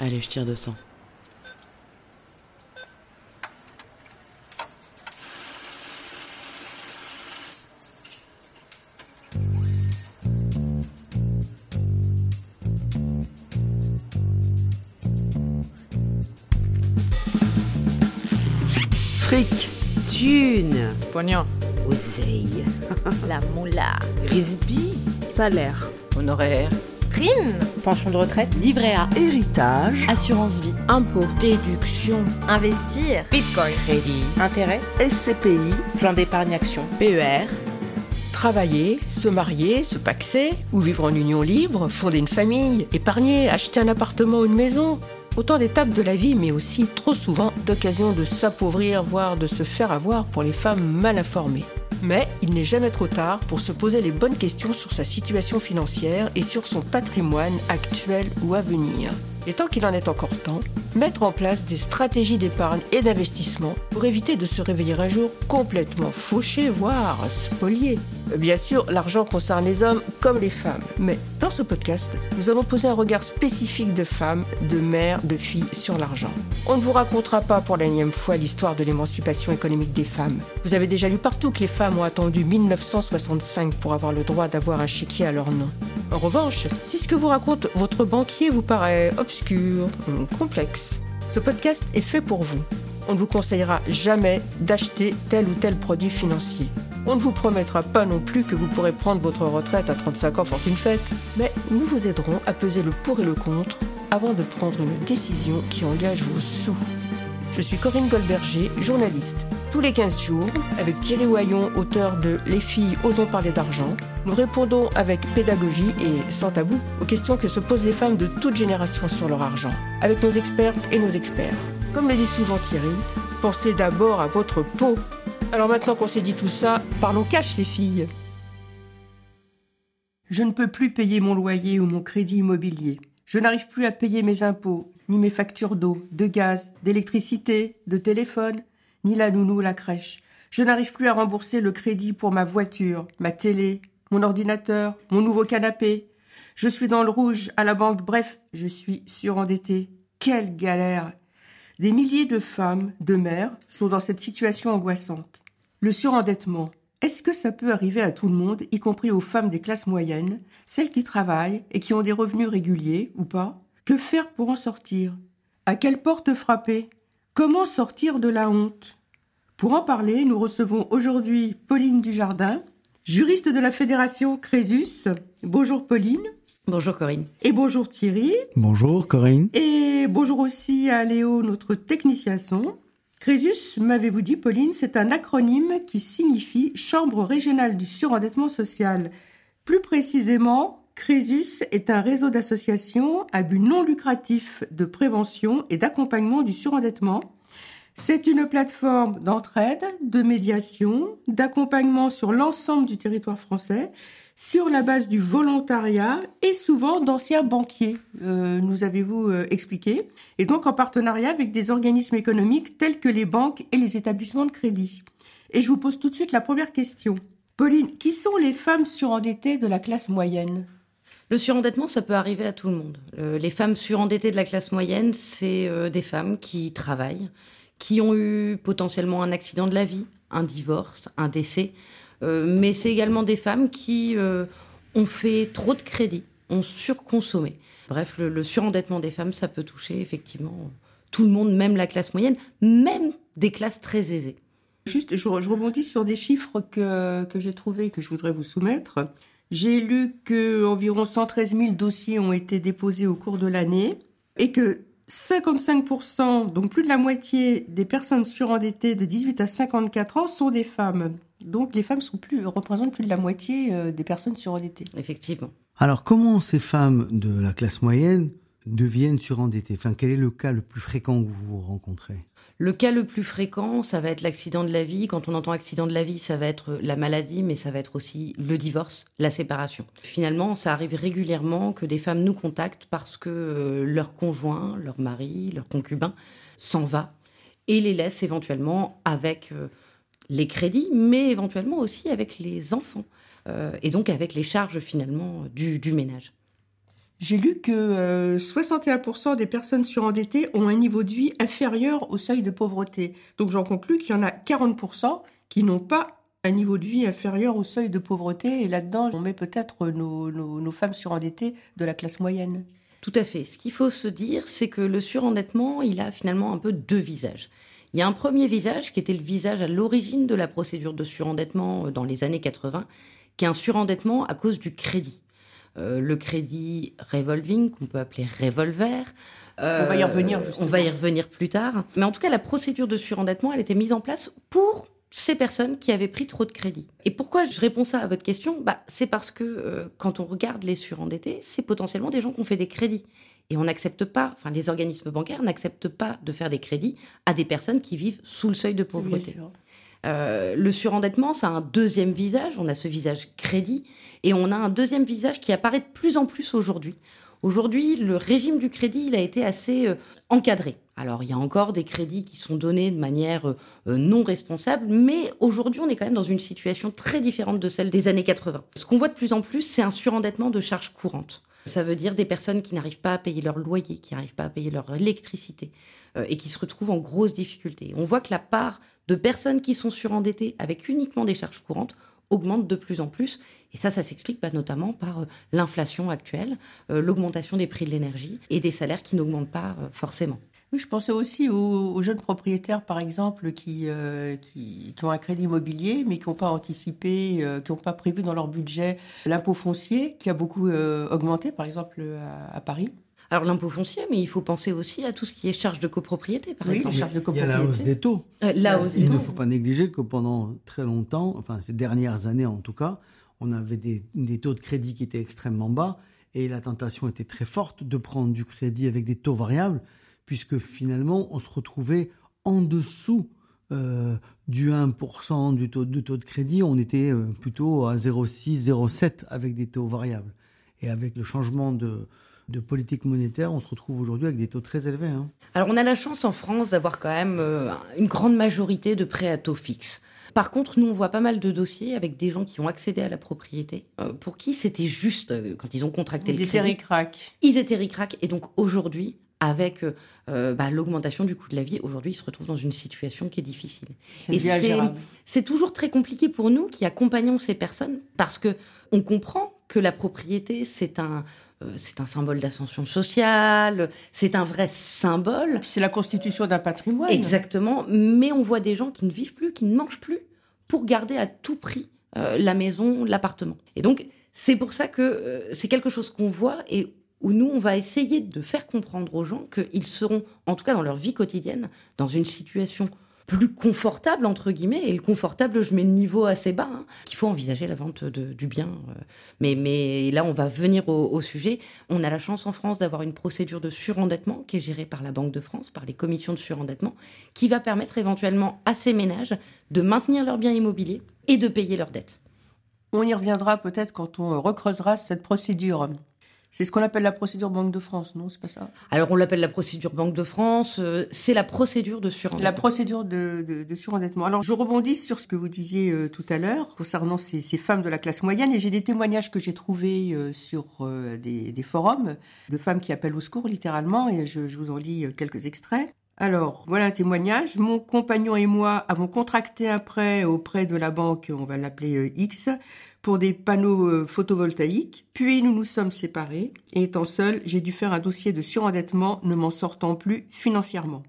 Allez, je tire 200. Fric, thune, Pognon. oseille, La moula. risby, Salaire. Honoraire. Prime. Pension de retraite. Livret A. héritage, Assurance vie. Impôt. Déduction. Investir. Bitcoin. Crédit. Intérêt. SCPI, Plan d'épargne action. PER. Travailler, se marier, se paxer, ou vivre en union libre, fonder une famille, épargner, acheter un appartement ou une maison. Autant d'étapes de la vie, mais aussi trop souvent d'occasions de s'appauvrir, voire de se faire avoir pour les femmes mal informées. Mais il n'est jamais trop tard pour se poser les bonnes questions sur sa situation financière et sur son patrimoine actuel ou à venir. Et tant qu'il en est encore temps, mettre en place des stratégies d'épargne et d'investissement pour éviter de se réveiller un jour complètement fauché, voire spolié. Bien sûr, l'argent concerne les hommes comme les femmes, mais dans ce podcast, nous allons poser un regard spécifique de femmes, de mères, de filles sur l'argent. On ne vous racontera pas pour la énième fois l'histoire de l'émancipation économique des femmes. Vous avez déjà lu partout que les femmes ont attendu 1965 pour avoir le droit d'avoir un chéquier à leur nom. En revanche, si ce que vous raconte votre banquier vous paraît obscur complexe, ce podcast est fait pour vous. On ne vous conseillera jamais d'acheter tel ou tel produit financier. On ne vous promettra pas non plus que vous pourrez prendre votre retraite à 35 ans fortune faite, mais nous vous aiderons à peser le pour et le contre avant de prendre une décision qui engage vos sous. Je suis Corinne Goldberger, journaliste. Tous les 15 jours, avec Thierry Oyon, auteur de Les filles osons parler d'argent, nous répondons avec pédagogie et sans tabou aux questions que se posent les femmes de toute génération sur leur argent, avec nos expertes et nos experts. Comme le dit souvent Thierry, pensez d'abord à votre peau. Alors maintenant qu'on s'est dit tout ça, parlons cash les filles. Je ne peux plus payer mon loyer ou mon crédit immobilier. Je n'arrive plus à payer mes impôts, ni mes factures d'eau, de gaz, d'électricité, de téléphone, ni la nounou ou la crèche. Je n'arrive plus à rembourser le crédit pour ma voiture, ma télé, mon ordinateur, mon nouveau canapé. Je suis dans le rouge à la banque, bref, je suis surendettée. Quelle galère Des milliers de femmes, de mères, sont dans cette situation angoissante. Le surendettement, est-ce que ça peut arriver à tout le monde, y compris aux femmes des classes moyennes, celles qui travaillent et qui ont des revenus réguliers ou pas? Que faire pour en sortir? À quelle porte frapper? Comment sortir de la honte? Pour en parler, nous recevons aujourd'hui Pauline Dujardin, juriste de la Fédération Crésus. Bonjour Pauline. Bonjour Corinne. Et bonjour Thierry. Bonjour Corinne. Et bonjour aussi à Léo, notre technicien son. Crésus, m'avez-vous dit, Pauline, c'est un acronyme qui signifie Chambre régionale du surendettement social. Plus précisément, Crésus est un réseau d'associations à but non lucratif de prévention et d'accompagnement du surendettement. C'est une plateforme d'entraide, de médiation, d'accompagnement sur l'ensemble du territoire français, sur la base du volontariat et souvent d'anciens banquiers, euh, nous avez-vous euh, expliqué, et donc en partenariat avec des organismes économiques tels que les banques et les établissements de crédit. Et je vous pose tout de suite la première question. Pauline, qui sont les femmes surendettées de la classe moyenne? Le surendettement, ça peut arriver à tout le monde. Les femmes surendettées de la classe moyenne, c'est euh, des femmes qui travaillent, qui ont eu potentiellement un accident de la vie, un divorce, un décès, euh, mais c'est également des femmes qui euh, ont fait trop de crédits, ont surconsommé. Bref, le, surendettement des femmes, ça peut toucher effectivement tout le monde, même la classe moyenne, même des classes très aisées. Juste, je, je rebondis sur des chiffres que, que j'ai trouvés et que je voudrais vous soumettre. J'ai lu que environ 113 000 dossiers ont été déposés au cours de l'année et que 55%, donc plus de la moitié des personnes surendettées de 18 à 54 ans sont des femmes. Donc les femmes sont plus, représentent plus de la moitié euh, des personnes surendettées. Effectivement. Alors comment ces femmes de la classe moyenne deviennent surendettées Enfin, quel est le cas le plus fréquent que vous rencontrez? Le cas le plus fréquent, ça va être l'accident de la vie. Quand on entend accident de la vie, ça va être la maladie, mais ça va être aussi le divorce, la séparation. Finalement, ça arrive régulièrement que des femmes nous contactent parce que euh, leur conjoint, leur mari, leur concubin s'en va et les laisse éventuellement avec euh, les crédits, mais éventuellement aussi avec les enfants, euh, et donc avec les charges finalement du ménage. J'ai lu que euh, 61% des personnes surendettées ont un niveau de vie inférieur au seuil de pauvreté. Donc j'en conclus qu'il y en a 40% qui n'ont pas un niveau de vie inférieur au seuil de pauvreté. Et là-dedans, on met peut-être nos, nos, nos femmes surendettées de la classe moyenne. Tout à fait. Ce qu'il faut se dire, c'est que le surendettement, il a finalement un peu deux visages. Il y a un premier visage qui était le visage à l'origine de la procédure de surendettement euh, dans les années 80, qui est un surendettement à cause du crédit. Euh, le crédit revolving, qu'on peut appeler revolver. On va y revenir, Euh, justement. On va y revenir plus tard. Mais en tout cas, la procédure de surendettement, elle était mise en place pour ces personnes qui avaient pris trop de crédit. Et pourquoi je réponds ça à votre question? Bah, C'est parce que euh, quand on regarde les surendettés, c'est potentiellement des gens qui ont fait des crédits. Et on n'accepte pas, enfin les organismes bancaires n'acceptent pas de faire des crédits à des personnes qui vivent sous le seuil de pauvreté. Bien sûr. Euh, le surendettement, ça a un deuxième visage. On a ce visage crédit et on a un deuxième visage qui apparaît de plus en plus aujourd'hui. Aujourd'hui, le régime du crédit, il a été assez euh, encadré. Alors, il y a encore des crédits qui sont donnés de manière euh, non responsable, mais aujourd'hui, on est quand même dans une situation très différente de celle des années 80. Ce qu'on voit de plus en plus, c'est un surendettement de charges courantes. Ça veut dire des personnes qui n'arrivent pas à payer leur loyer, qui n'arrivent pas à payer leur électricité et qui se retrouvent en grosse difficulté. On voit que la part de personnes qui sont surendettées avec uniquement des charges courantes augmente de plus en plus. Et ça, ça s'explique bah, notamment par euh, l'inflation actuelle, euh, l'augmentation des prix de l'énergie et des salaires qui n'augmentent pas euh, forcément. Oui, je pensais aussi aux, jeunes propriétaires, par exemple, qui, qui, ont un crédit immobilier, mais qui n'ont pas anticipé, qui n'ont pas prévu dans leur budget l'impôt foncier, qui a beaucoup augmenté, par exemple, à Paris. Alors l'impôt foncier, mais il faut penser aussi à tout ce qui est charge de copropriété, par Oui, exemple. charge de Il y a la hausse des taux. Euh, Il ne faut pas négliger que pendant très longtemps, enfin ces dernières années en tout cas, on avait des, des taux de crédit qui étaient extrêmement bas et la tentation était très forte de prendre du crédit avec des taux variables, puisque finalement on se retrouvait en dessous euh, du 1% du taux, du taux de crédit, on était euh, plutôt à 0,6, 0,7 avec des taux variables. Et avec le changement de, de politique monétaire, on se retrouve aujourd'hui avec des taux très élevés. hein. Alors on a la chance en France d'avoir quand même euh, une grande majorité de prêts à taux fixe. Par contre, nous, on voit pas mal de dossiers avec des gens qui ont accédé à la propriété, euh, pour qui c'était juste, euh, quand ils ont contracté Ils le étaient crédit, ric-rac. ils étaient ric-rac. Et donc aujourd'hui, avec euh, bah, l'augmentation du coût de la vie, aujourd'hui, ils se retrouvent dans une situation qui est difficile. C'est Et c'est- toujours très compliqué pour nous qui accompagnons ces personnes parce que on comprend que la propriété c'est un c'est un symbole d'ascension sociale, c'est un vrai symbole. C'est la constitution d'un patrimoine. Exactement, mais on voit des gens qui ne vivent plus, qui ne mangent plus pour garder à tout prix euh, la maison, l'appartement. Et donc c'est pour ça que euh, c'est quelque chose qu'on voit et où nous on va essayer de faire comprendre aux gens qu'ils seront, en tout cas dans leur vie quotidienne, dans une situation plus confortable entre guillemets et le confortable je mets le niveau assez bas hein, qu'il faut envisager la vente de- du bien euh. mais mais là on va venir au, au sujet on a la chance en France d'avoir une procédure de surendettement qui est gérée par la Banque de France par les commissions de surendettement qui va permettre éventuellement à ces ménages de maintenir leurs biens immobiliers et de payer leurs dettes On y reviendra peut-être quand on recreusera cette procédure. C'est ce qu'on appelle la procédure Banque de France, non C'est pas ça? Alors on l'appelle la procédure Banque de France euh, c'est la procédure de La surendettement procédure de, de, de surendettement. Alors, je rebondis sur ce que vous disiez euh, tout à l'heure concernant ces, ces femmes de la classe moyenne. Et j'ai des témoignages que j'ai trouvés euh, sur euh, des, des forums de femmes qui appellent au secours, littéralement. Et je, je vous en lis quelques extraits. Alors, voilà un témoignage. Mon compagnon et moi avons contracté un prêt auprès de la banque, on va l'appeler euh, X, pour des panneaux euh, photovoltaïques. Puis nous nous sommes séparés. Et étant seul, j'ai dû faire un dossier de surendettement, ne m'en sortant plus financièrement.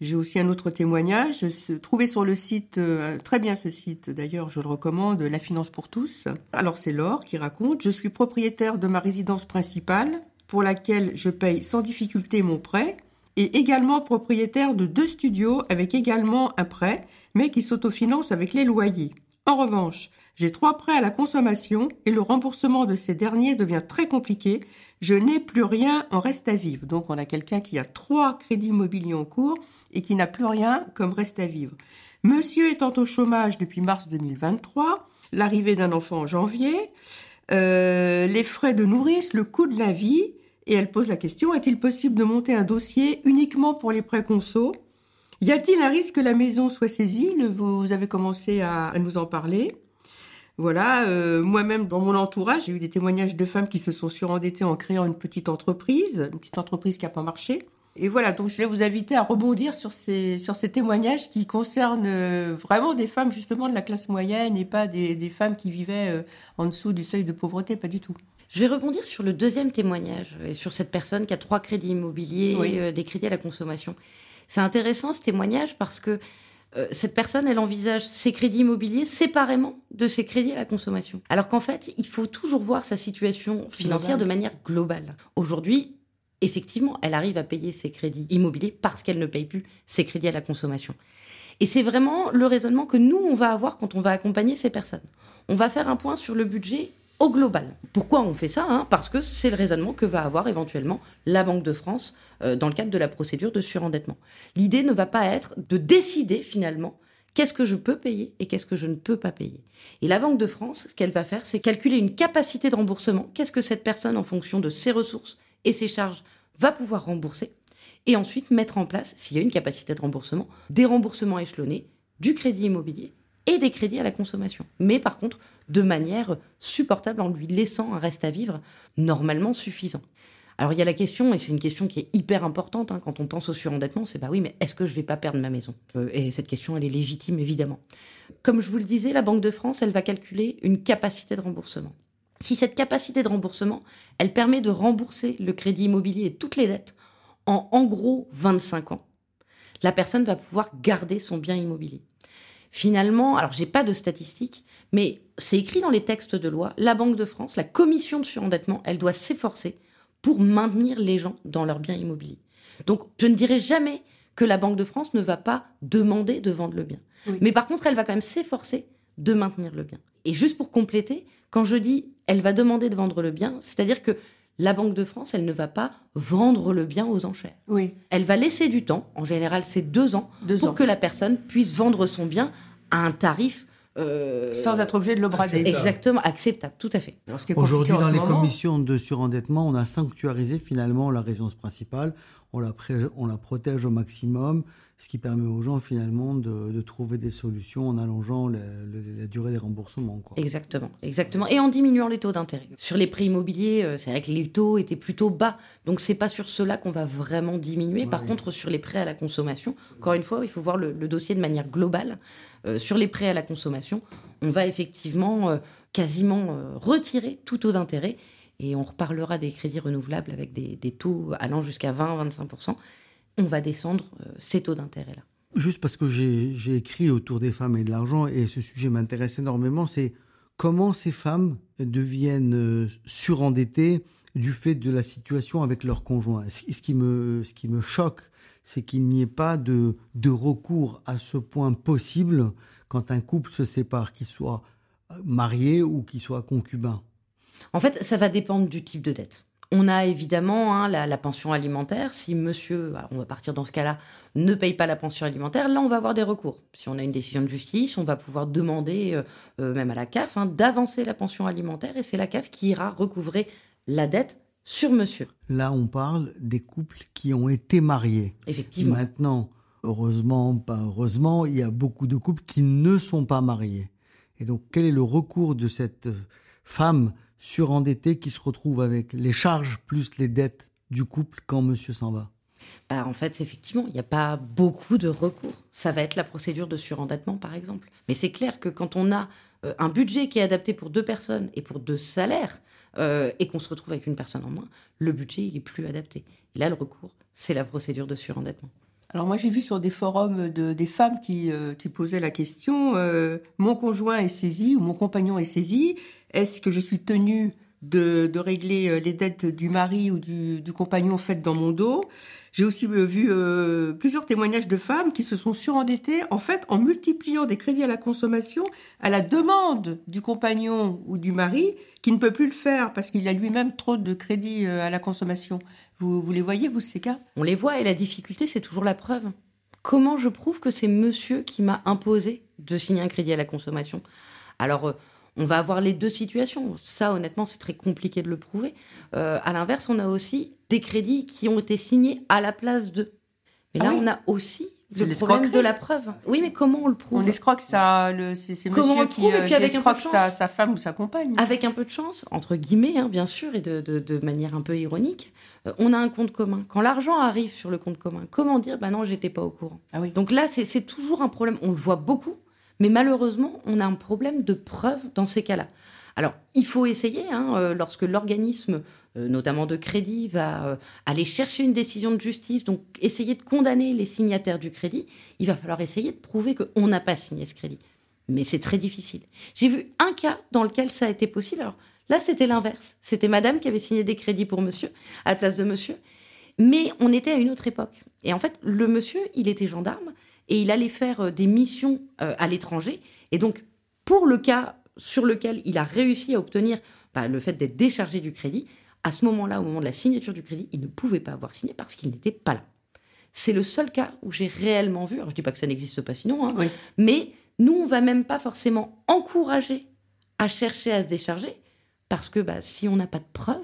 J'ai aussi un autre témoignage, trouvé sur le site, euh, très bien ce site d'ailleurs, je le recommande, La Finance pour tous. Alors c'est Laure qui raconte, je suis propriétaire de ma résidence principale, pour laquelle je paye sans difficulté mon prêt, et également propriétaire de deux studios avec également un prêt, mais qui s'autofinance avec les loyers. En revanche, j'ai trois prêts à la consommation et le remboursement de ces derniers devient très compliqué. Je n'ai plus rien en reste à vivre. Donc on a quelqu'un qui a trois crédits immobiliers en cours et qui n'a plus rien comme reste à vivre. Monsieur étant au chômage depuis mars 2023, l'arrivée d'un enfant en janvier, euh, les frais de nourrice, le coût de la vie, et elle pose la question, est-il possible de monter un dossier uniquement pour les prêts conso Y a-t-il un risque que la maison soit saisie? Vous avez commencé à, nous en parler. Voilà, euh, moi-même dans mon entourage, j'ai eu des témoignages de femmes qui se sont surendettées en créant une petite entreprise, une petite entreprise qui n'a pas marché. Et voilà, donc je vais vous inviter à rebondir sur ces, sur ces témoignages qui concernent euh, vraiment des femmes justement de la classe moyenne et pas des, des femmes qui vivaient euh, en dessous du seuil de pauvreté, pas du tout. Je vais rebondir sur le deuxième témoignage, et sur cette personne qui a trois crédits immobiliers, Oui. euh, des crédits à la consommation. C'est intéressant ce témoignage parce que euh, cette personne, elle envisage ses crédits immobiliers séparément de ses crédits à la consommation. Alors qu'en fait, il faut toujours voir sa situation financière de manière globale. Aujourd'hui, effectivement, elle arrive à payer ses crédits immobiliers parce qu'elle ne paye plus ses crédits à la consommation. Et c'est vraiment le raisonnement que nous, on va avoir quand on va accompagner ces personnes. On va faire un point sur le budget au global. Pourquoi on fait ça hein? Parce que c'est le raisonnement que va avoir éventuellement la Banque de France euh, dans le cadre de la procédure de surendettement. L'idée ne va pas être de décider finalement qu'est-ce que je peux payer et qu'est-ce que je ne peux pas payer. Et la Banque de France, ce qu'elle va faire, c'est calculer une capacité de remboursement. Qu'est-ce que cette personne, en fonction de ses ressources et ses charges, va pouvoir rembourser? Et ensuite mettre en place, s'il y a une capacité de remboursement, des remboursements échelonnés du crédit immobilier et des crédits à la consommation. Mais par contre, de manière supportable en lui laissant un reste à vivre normalement suffisant. Alors il y a la question, et c'est une question qui est hyper importante hein, quand on pense au surendettement, c'est bah oui, mais est-ce que je vais pas perdre ma maison? Euh, Et cette question, elle est légitime évidemment. Comme je vous le disais, la Banque de France, elle va calculer une capacité de remboursement. Si cette capacité de remboursement, elle permet de rembourser le crédit immobilier et toutes les dettes en en gros 25 ans, la personne va pouvoir garder son bien immobilier. Finalement, alors j'ai pas de statistiques, mais c'est écrit dans les textes de loi, la Banque de France, la commission de surendettement, elle doit s'efforcer pour maintenir les gens dans leurs biens immobiliers. Donc je ne dirais jamais que la Banque de France ne va pas demander de vendre le bien. Oui. Mais par contre, elle va quand même s'efforcer de maintenir le bien. Et juste pour compléter, quand je dis elle va demander de vendre le bien, c'est-à-dire que la Banque de France, elle ne va pas vendre le bien aux enchères. Oui, Elle va laisser du temps, en général c'est deux ans, deux pour ans. que la personne puisse vendre son bien à un tarif euh, Sans être obligé de le brader. exactement acceptable, tout à fait. Aujourd'hui, dans les moment- commissions de surendettement, on a sanctuarisé finalement la résidence principale. On la, pré- on la protège au maximum, ce qui permet aux gens finalement de, de trouver des solutions en allongeant la, la- la durée des remboursements. Quoi. Exactement, exactement. Et en diminuant les taux d'intérêt. Sur les prix immobiliers, euh, c'est vrai que les taux étaient plutôt bas. Donc c'est pas sur cela qu'on va vraiment diminuer. Par Ouais. contre, sur les prêts à la consommation, encore une fois, il faut voir le, le dossier de manière globale. Euh, sur les prêts à la consommation, on va effectivement euh, quasiment euh, retirer tout taux d'intérêt. Et on reparlera des crédits renouvelables avec des, des taux allant jusqu'à 20-25%. On va descendre euh, ces taux d'intérêt-là. Juste parce que j'ai écrit autour des femmes et de l'argent, et ce sujet m'intéresse énormément, c'est comment ces femmes deviennent euh, surendettées du fait de la situation avec leur conjoint. Ce ce qui me, ce qui me choque, c'est qu'il n'y ait pas de, de recours à ce point possible quand un couple se sépare, qu'il soit euh, marié ou qu'il soit concubin. En fait, ça va dépendre du type de dette. On a évidemment hein, la, la pension alimentaire. Si monsieur, alors on va partir dans ce cas-là, ne paye pas la pension alimentaire, là on va avoir des recours. Si on a une décision de justice, on va pouvoir demander, euh, euh, même à la CAF, hein, d'avancer la pension alimentaire et c'est la CAF qui ira recouvrer la dette sur monsieur. Là, on parle des couples qui ont été mariés. Effectivement. Maintenant, heureusement, pas heureusement, il y a beaucoup de couples qui ne sont pas mariés. Et donc, quel est le recours de cette femme surendettée qui se retrouve avec les charges plus les dettes du couple quand monsieur s'en va Bah, en fait, effectivement, il n'y a pas beaucoup de recours. Ça va être la procédure de surendettement, par exemple. Mais c'est clair que quand on a euh, un budget qui est adapté pour deux personnes et pour deux salaires, euh, et qu'on se retrouve avec une personne en moins, le budget, il est plus adapté. Là, le recours, c'est la procédure de surendettement. Alors moi j'ai vu sur des forums de, des femmes qui, euh, qui posaient la question euh, mon conjoint est saisi ou mon compagnon est saisi, est-ce que je suis tenue de, de régler euh, les dettes du mari ou du, du compagnon faites dans mon dos? J'ai aussi euh, vu euh, plusieurs témoignages de femmes qui se sont surendettées en fait en multipliant des crédits à la consommation à la demande du compagnon ou du mari qui ne peut plus le faire parce qu'il a lui-même trop de crédits euh, à la consommation. Vous, vous les voyez vous ces cas? On les voit et la difficulté, c'est toujours la preuve. Comment je prouve que c'est monsieur qui m'a imposé de signer un crédit à la consommation? Alors, euh, on va avoir les deux situations. Ça, honnêtement, c'est très compliqué de le prouver. Euh, à l'inverse, on a aussi des crédits qui ont été signés à la place d'eux. Mais Ah là, oui. on a aussi le problème de la preuve. Oui, mais comment on le prouve On escroque ça, le, c'est, c'est Comment on monsieur le qui, prouve, et euh, puis qui avec un peu de escroque sa, chance. sa femme ou sa compagne. Avec un peu de chance, entre guillemets, hein, bien sûr, et de, de- de manière un peu ironique, euh, on a un compte commun. Quand l'argent arrive sur le compte commun, comment dire, bah non, j'étais pas au courant. Ah oui. Donc là, c'est c'est toujours un problème. On le voit beaucoup, mais malheureusement, on a un problème de preuve dans ces cas-là. Alors, il faut essayer, hein, euh, lorsque l'organisme, euh, notamment de crédit, va euh, aller chercher une décision de justice, donc essayer de condamner les signataires du crédit, il va falloir essayer de prouver qu'on n'a pas signé ce crédit. Mais c'est très difficile. J'ai vu un cas dans lequel ça a été possible. Alors là, c'était l'inverse. C'était madame qui avait signé des crédits pour monsieur, à la place de monsieur. Mais on était à une autre époque. Et en fait, le monsieur, il était gendarme et il allait faire des missions à l'étranger. Et donc, pour le cas sur lequel il a réussi à obtenir bah, le fait d'être déchargé du crédit, à ce moment-là, au moment de la signature du crédit, il ne pouvait pas avoir signé parce qu'il n'était pas là. C'est le seul cas où j'ai réellement vu, alors je dis pas que ça n'existe pas sinon, hein, Oui. mais nous, on va même pas forcément encourager à chercher à se décharger parce que bah, si on n'a pas de preuves,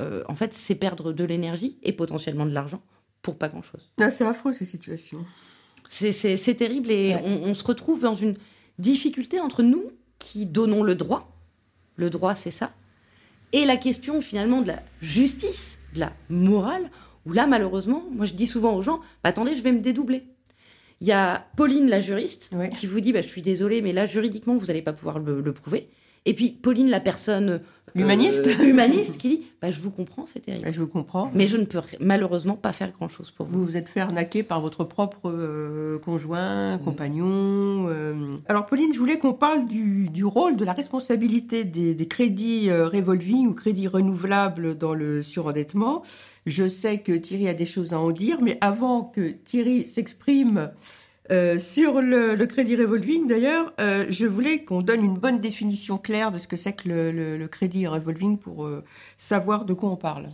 euh, en fait, c'est perdre de l'énergie et potentiellement de l'argent pour pas grand-chose. Ah, c'est affreux ces situations. C'est- terrible et Ouais. on, on se retrouve dans une difficulté entre nous qui donnons le droit, le droit c'est ça, et la question finalement de la justice, de la morale, où là malheureusement, moi je dis souvent aux gens, bah, attendez, je vais me dédoubler. Il y a Pauline la juriste qui vous dit, bah, je suis désolée, mais là juridiquement vous n'allez pas pouvoir le, le prouver. Et puis Pauline la personne euh, L'humaniste. humaniste qui dit, bah, je vous comprends, c'est terrible. Je vous comprends. Mais je ne peux malheureusement pas faire grand-chose pour vous. Vous vous êtes fait arnaquer par votre propre euh, conjoint, compagnon. euh. Alors Pauline, je voulais qu'on parle du, du rôle, de la responsabilité des, des crédits euh, revolving ou crédits renouvelables dans le surendettement. Je sais que Thierry a des choses à en dire, mais avant que Thierry s'exprime euh, sur le, le crédit revolving, d'ailleurs, euh, je voulais qu'on donne une bonne définition claire de ce que c'est que le, le- le crédit revolving pour euh, savoir de quoi on parle.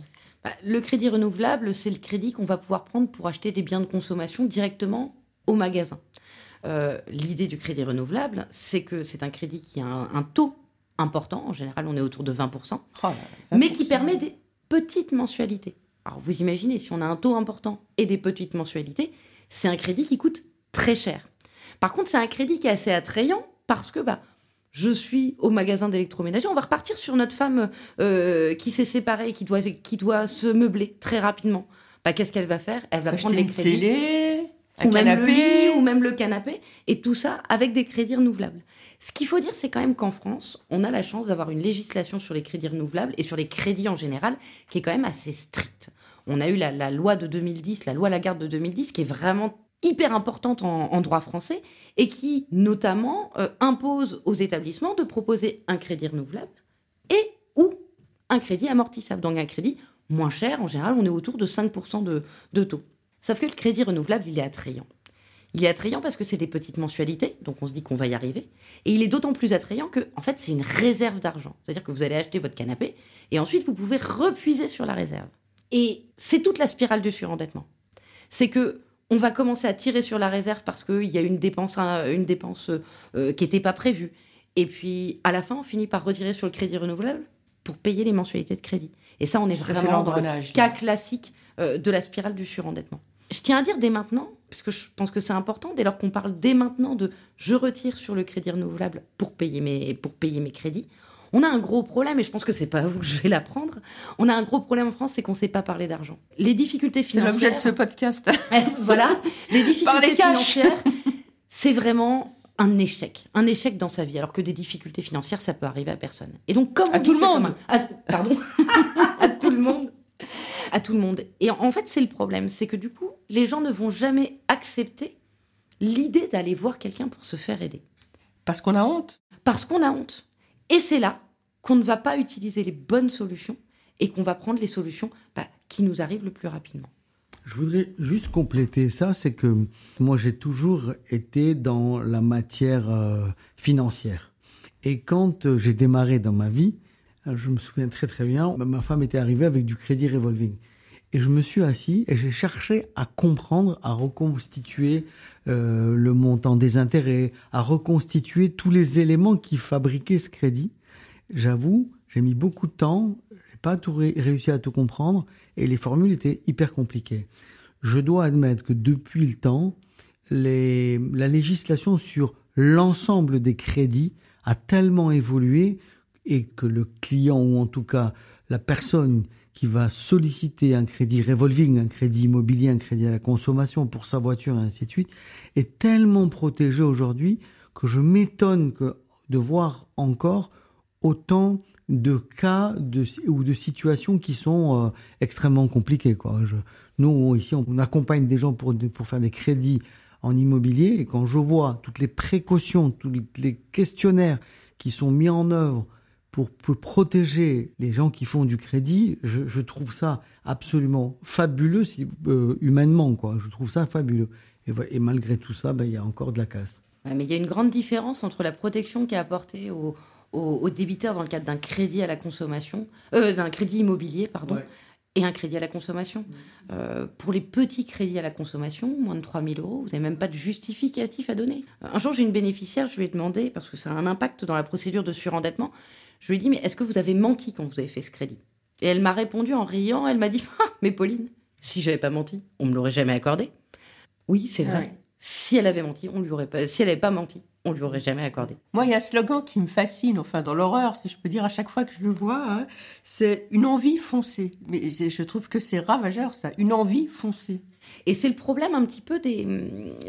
Bah, le crédit renouvelable, c'est le crédit qu'on va pouvoir prendre pour acheter des biens de consommation directement au magasin. L'idée du crédit renouvelable, c'est que c'est un crédit qui a un, un taux important, en général on est autour de 20%, Oh là là, mais qui permet des petites mensualités. Alors vous imaginez, si on a un taux important et des petites mensualités, c'est un crédit qui coûte très cher. Par contre, c'est un crédit qui est assez attrayant parce que bah, je suis au magasin d'électroménager. On va repartir sur notre femme euh, qui s'est séparée qui doit, qui doit se meubler très rapidement. Bah, Qu'est-ce qu'elle va faire? Elle va prendre les crédits télé, un ou même le lit, ou même le canapé, et tout ça avec des crédits renouvelables. Ce qu'il faut dire, c'est quand même qu'en France, on a la chance d'avoir une législation sur les crédits renouvelables et sur les crédits en général qui est quand même assez stricte. On a eu la, la loi de 2010, la loi Lagarde de 2010, qui est vraiment hyper importante en, droit français et qui, notamment, euh, impose aux établissements de proposer un crédit renouvelable et ou un crédit amortissable. Donc un crédit moins cher, en général, on est autour de 5% de, de taux. Sauf que le crédit renouvelable, il est attrayant. Il est attrayant parce que c'est des petites mensualités, donc on se dit qu'on va y arriver. Et il est d'autant plus attrayant que, en fait, c'est une réserve d'argent. C'est-à-dire que vous allez acheter votre canapé et ensuite vous pouvez repuiser sur la réserve. Et c'est toute la spirale du surendettement. C'est que on va commencer à tirer sur la réserve parce qu'il y a une dépense, une dépense euh, qui n'était pas prévue. Et puis, à la fin, on finit par retirer sur le crédit renouvelable pour payer les mensualités de crédit. Et ça, on est Ça, vraiment dans le cas classique euh, de la spirale du surendettement. Je tiens à dire dès maintenant, parce que je pense que c'est important, dès lors qu'on parle dès maintenant de je retire sur le crédit renouvelable pour payer mes, pour payer mes crédits, on a un gros problème, et je pense que c'est pas à vous que je vais l'apprendre. On a un gros problème en France, c'est qu'on ne sait pas parler d'argent. Les difficultés C'est l'objet financières. de ce podcast. voilà, les difficultés financières, c'est vraiment un échec, un échec dans sa vie. Alors que des difficultés financières, ça peut arriver à personne. Et donc, comme À tout le monde. à- pardon, à tout le monde, à tout le monde. Et en fait, c'est le problème, c'est que du coup, les gens ne vont jamais accepter l'idée d'aller voir quelqu'un pour se faire aider, Parce qu'on a honte. parce qu'on a honte. Et c'est là qu'on ne va pas utiliser les bonnes solutions et qu'on va prendre les solutions bah, qui nous arrivent le plus rapidement. Je voudrais juste compléter ça, c'est que moi j'ai toujours été dans la matière euh, financière. Et quand euh, j'ai démarré dans ma vie, euh, je me souviens très très bien, ma- ma femme était arrivée avec du crédit revolving. Et je me suis assis et j'ai cherché à comprendre, à reconstituer euh, le montant des intérêts, à reconstituer tous les éléments qui fabriquaient ce crédit. J'avoue, j'ai mis beaucoup de temps, j'ai pas tout ré- réussi à tout comprendre et les formules étaient hyper compliquées. Je dois admettre que depuis le temps, les, la législation sur l'ensemble des crédits a tellement évolué et que le client ou en tout cas la personne qui va solliciter un crédit revolving, un crédit immobilier, un crédit à la consommation pour sa voiture et ainsi de suite, est tellement protégé aujourd'hui que je m'étonne de voir encore autant de cas ou de situations qui sont euh, extrêmement compliquées. Nous, ici, on accompagne des gens pour, pour faire des crédits en immobilier et quand je vois toutes les précautions, tous les questionnaires qui sont mis en œuvre pour, pour protéger les gens qui font du crédit, je, je trouve ça absolument fabuleux si, euh, humainement. Quoi. Je trouve ça fabuleux. Et, et malgré tout ça, ben, il y a encore de la casse. Ouais, mais il y a une grande différence entre la protection qui est apportée aux, aux, aux débiteurs dans le cadre d'un crédit à la consommation, euh, d'un crédit immobilier, pardon, ouais. et un crédit à la consommation. Mmh. Euh, pour les petits crédits à la consommation, moins de 3 000 euros, vous n'avez même pas de justificatif à donner. Un jour, j'ai une bénéficiaire, je lui ai demandé, parce que ça a un impact dans la procédure de surendettement, je lui ai dit, mais est-ce que vous avez menti quand vous avez fait ce crédit? Et elle m'a répondu en riant, elle m'a dit, ah, mais Pauline, si j'avais pas menti, on me l'aurait jamais accordé. Oui, c'est vrai. Ouais. Si elle avait menti, on lui aurait pas. Si elle n'avait pas menti, on lui aurait jamais accordé. Moi, il y a un slogan qui me fascine, enfin dans l'horreur, si je peux dire, à chaque fois que je le vois, hein, c'est une envie foncée. Mais je trouve que c'est ravageur, ça, une envie foncée. Et c'est le problème un petit peu des,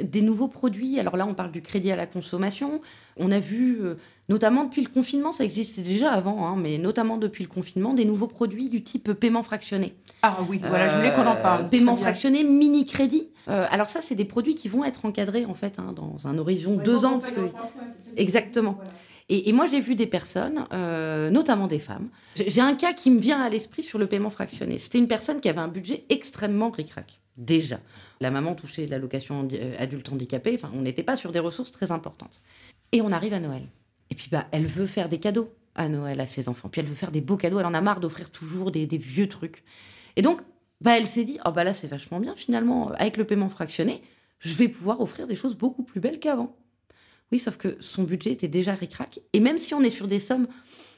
des, nouveaux produits. Alors là, on parle du crédit à la consommation. On a vu, euh, notamment depuis le confinement, ça existait déjà avant, hein, mais notamment depuis le confinement, des nouveaux produits du type paiement fractionné. Ah oui, voilà, je voulais qu'on en parle. Euh, paiement fractionné, mini-crédit. Euh, alors ça, c'est des produits qui vont être encadrés en fait hein, dans un horizon de deux ans. Parce que... Exactement. Voilà. Et, et, moi, j'ai vu des personnes, euh, notamment des femmes. J'ai un cas qui me vient à l'esprit sur le paiement fractionné. C'était une personne qui avait un budget extrêmement ric-rac, déjà. La maman touchait l'allocation adulte handicapé. Enfin, on n'était pas sur des ressources très importantes. Et on arrive à Noël. Et puis, bah, elle veut faire des cadeaux à Noël à ses enfants. Puis elle veut faire des beaux cadeaux. Elle en a marre d'offrir toujours des, des, vieux trucs. Et donc, bah, elle s'est dit, oh, bah là, c'est vachement bien finalement. Avec le paiement fractionné, je vais pouvoir offrir des choses beaucoup plus belles qu'avant. Oui, sauf que son budget était déjà ric-rac. Et même si on est sur des sommes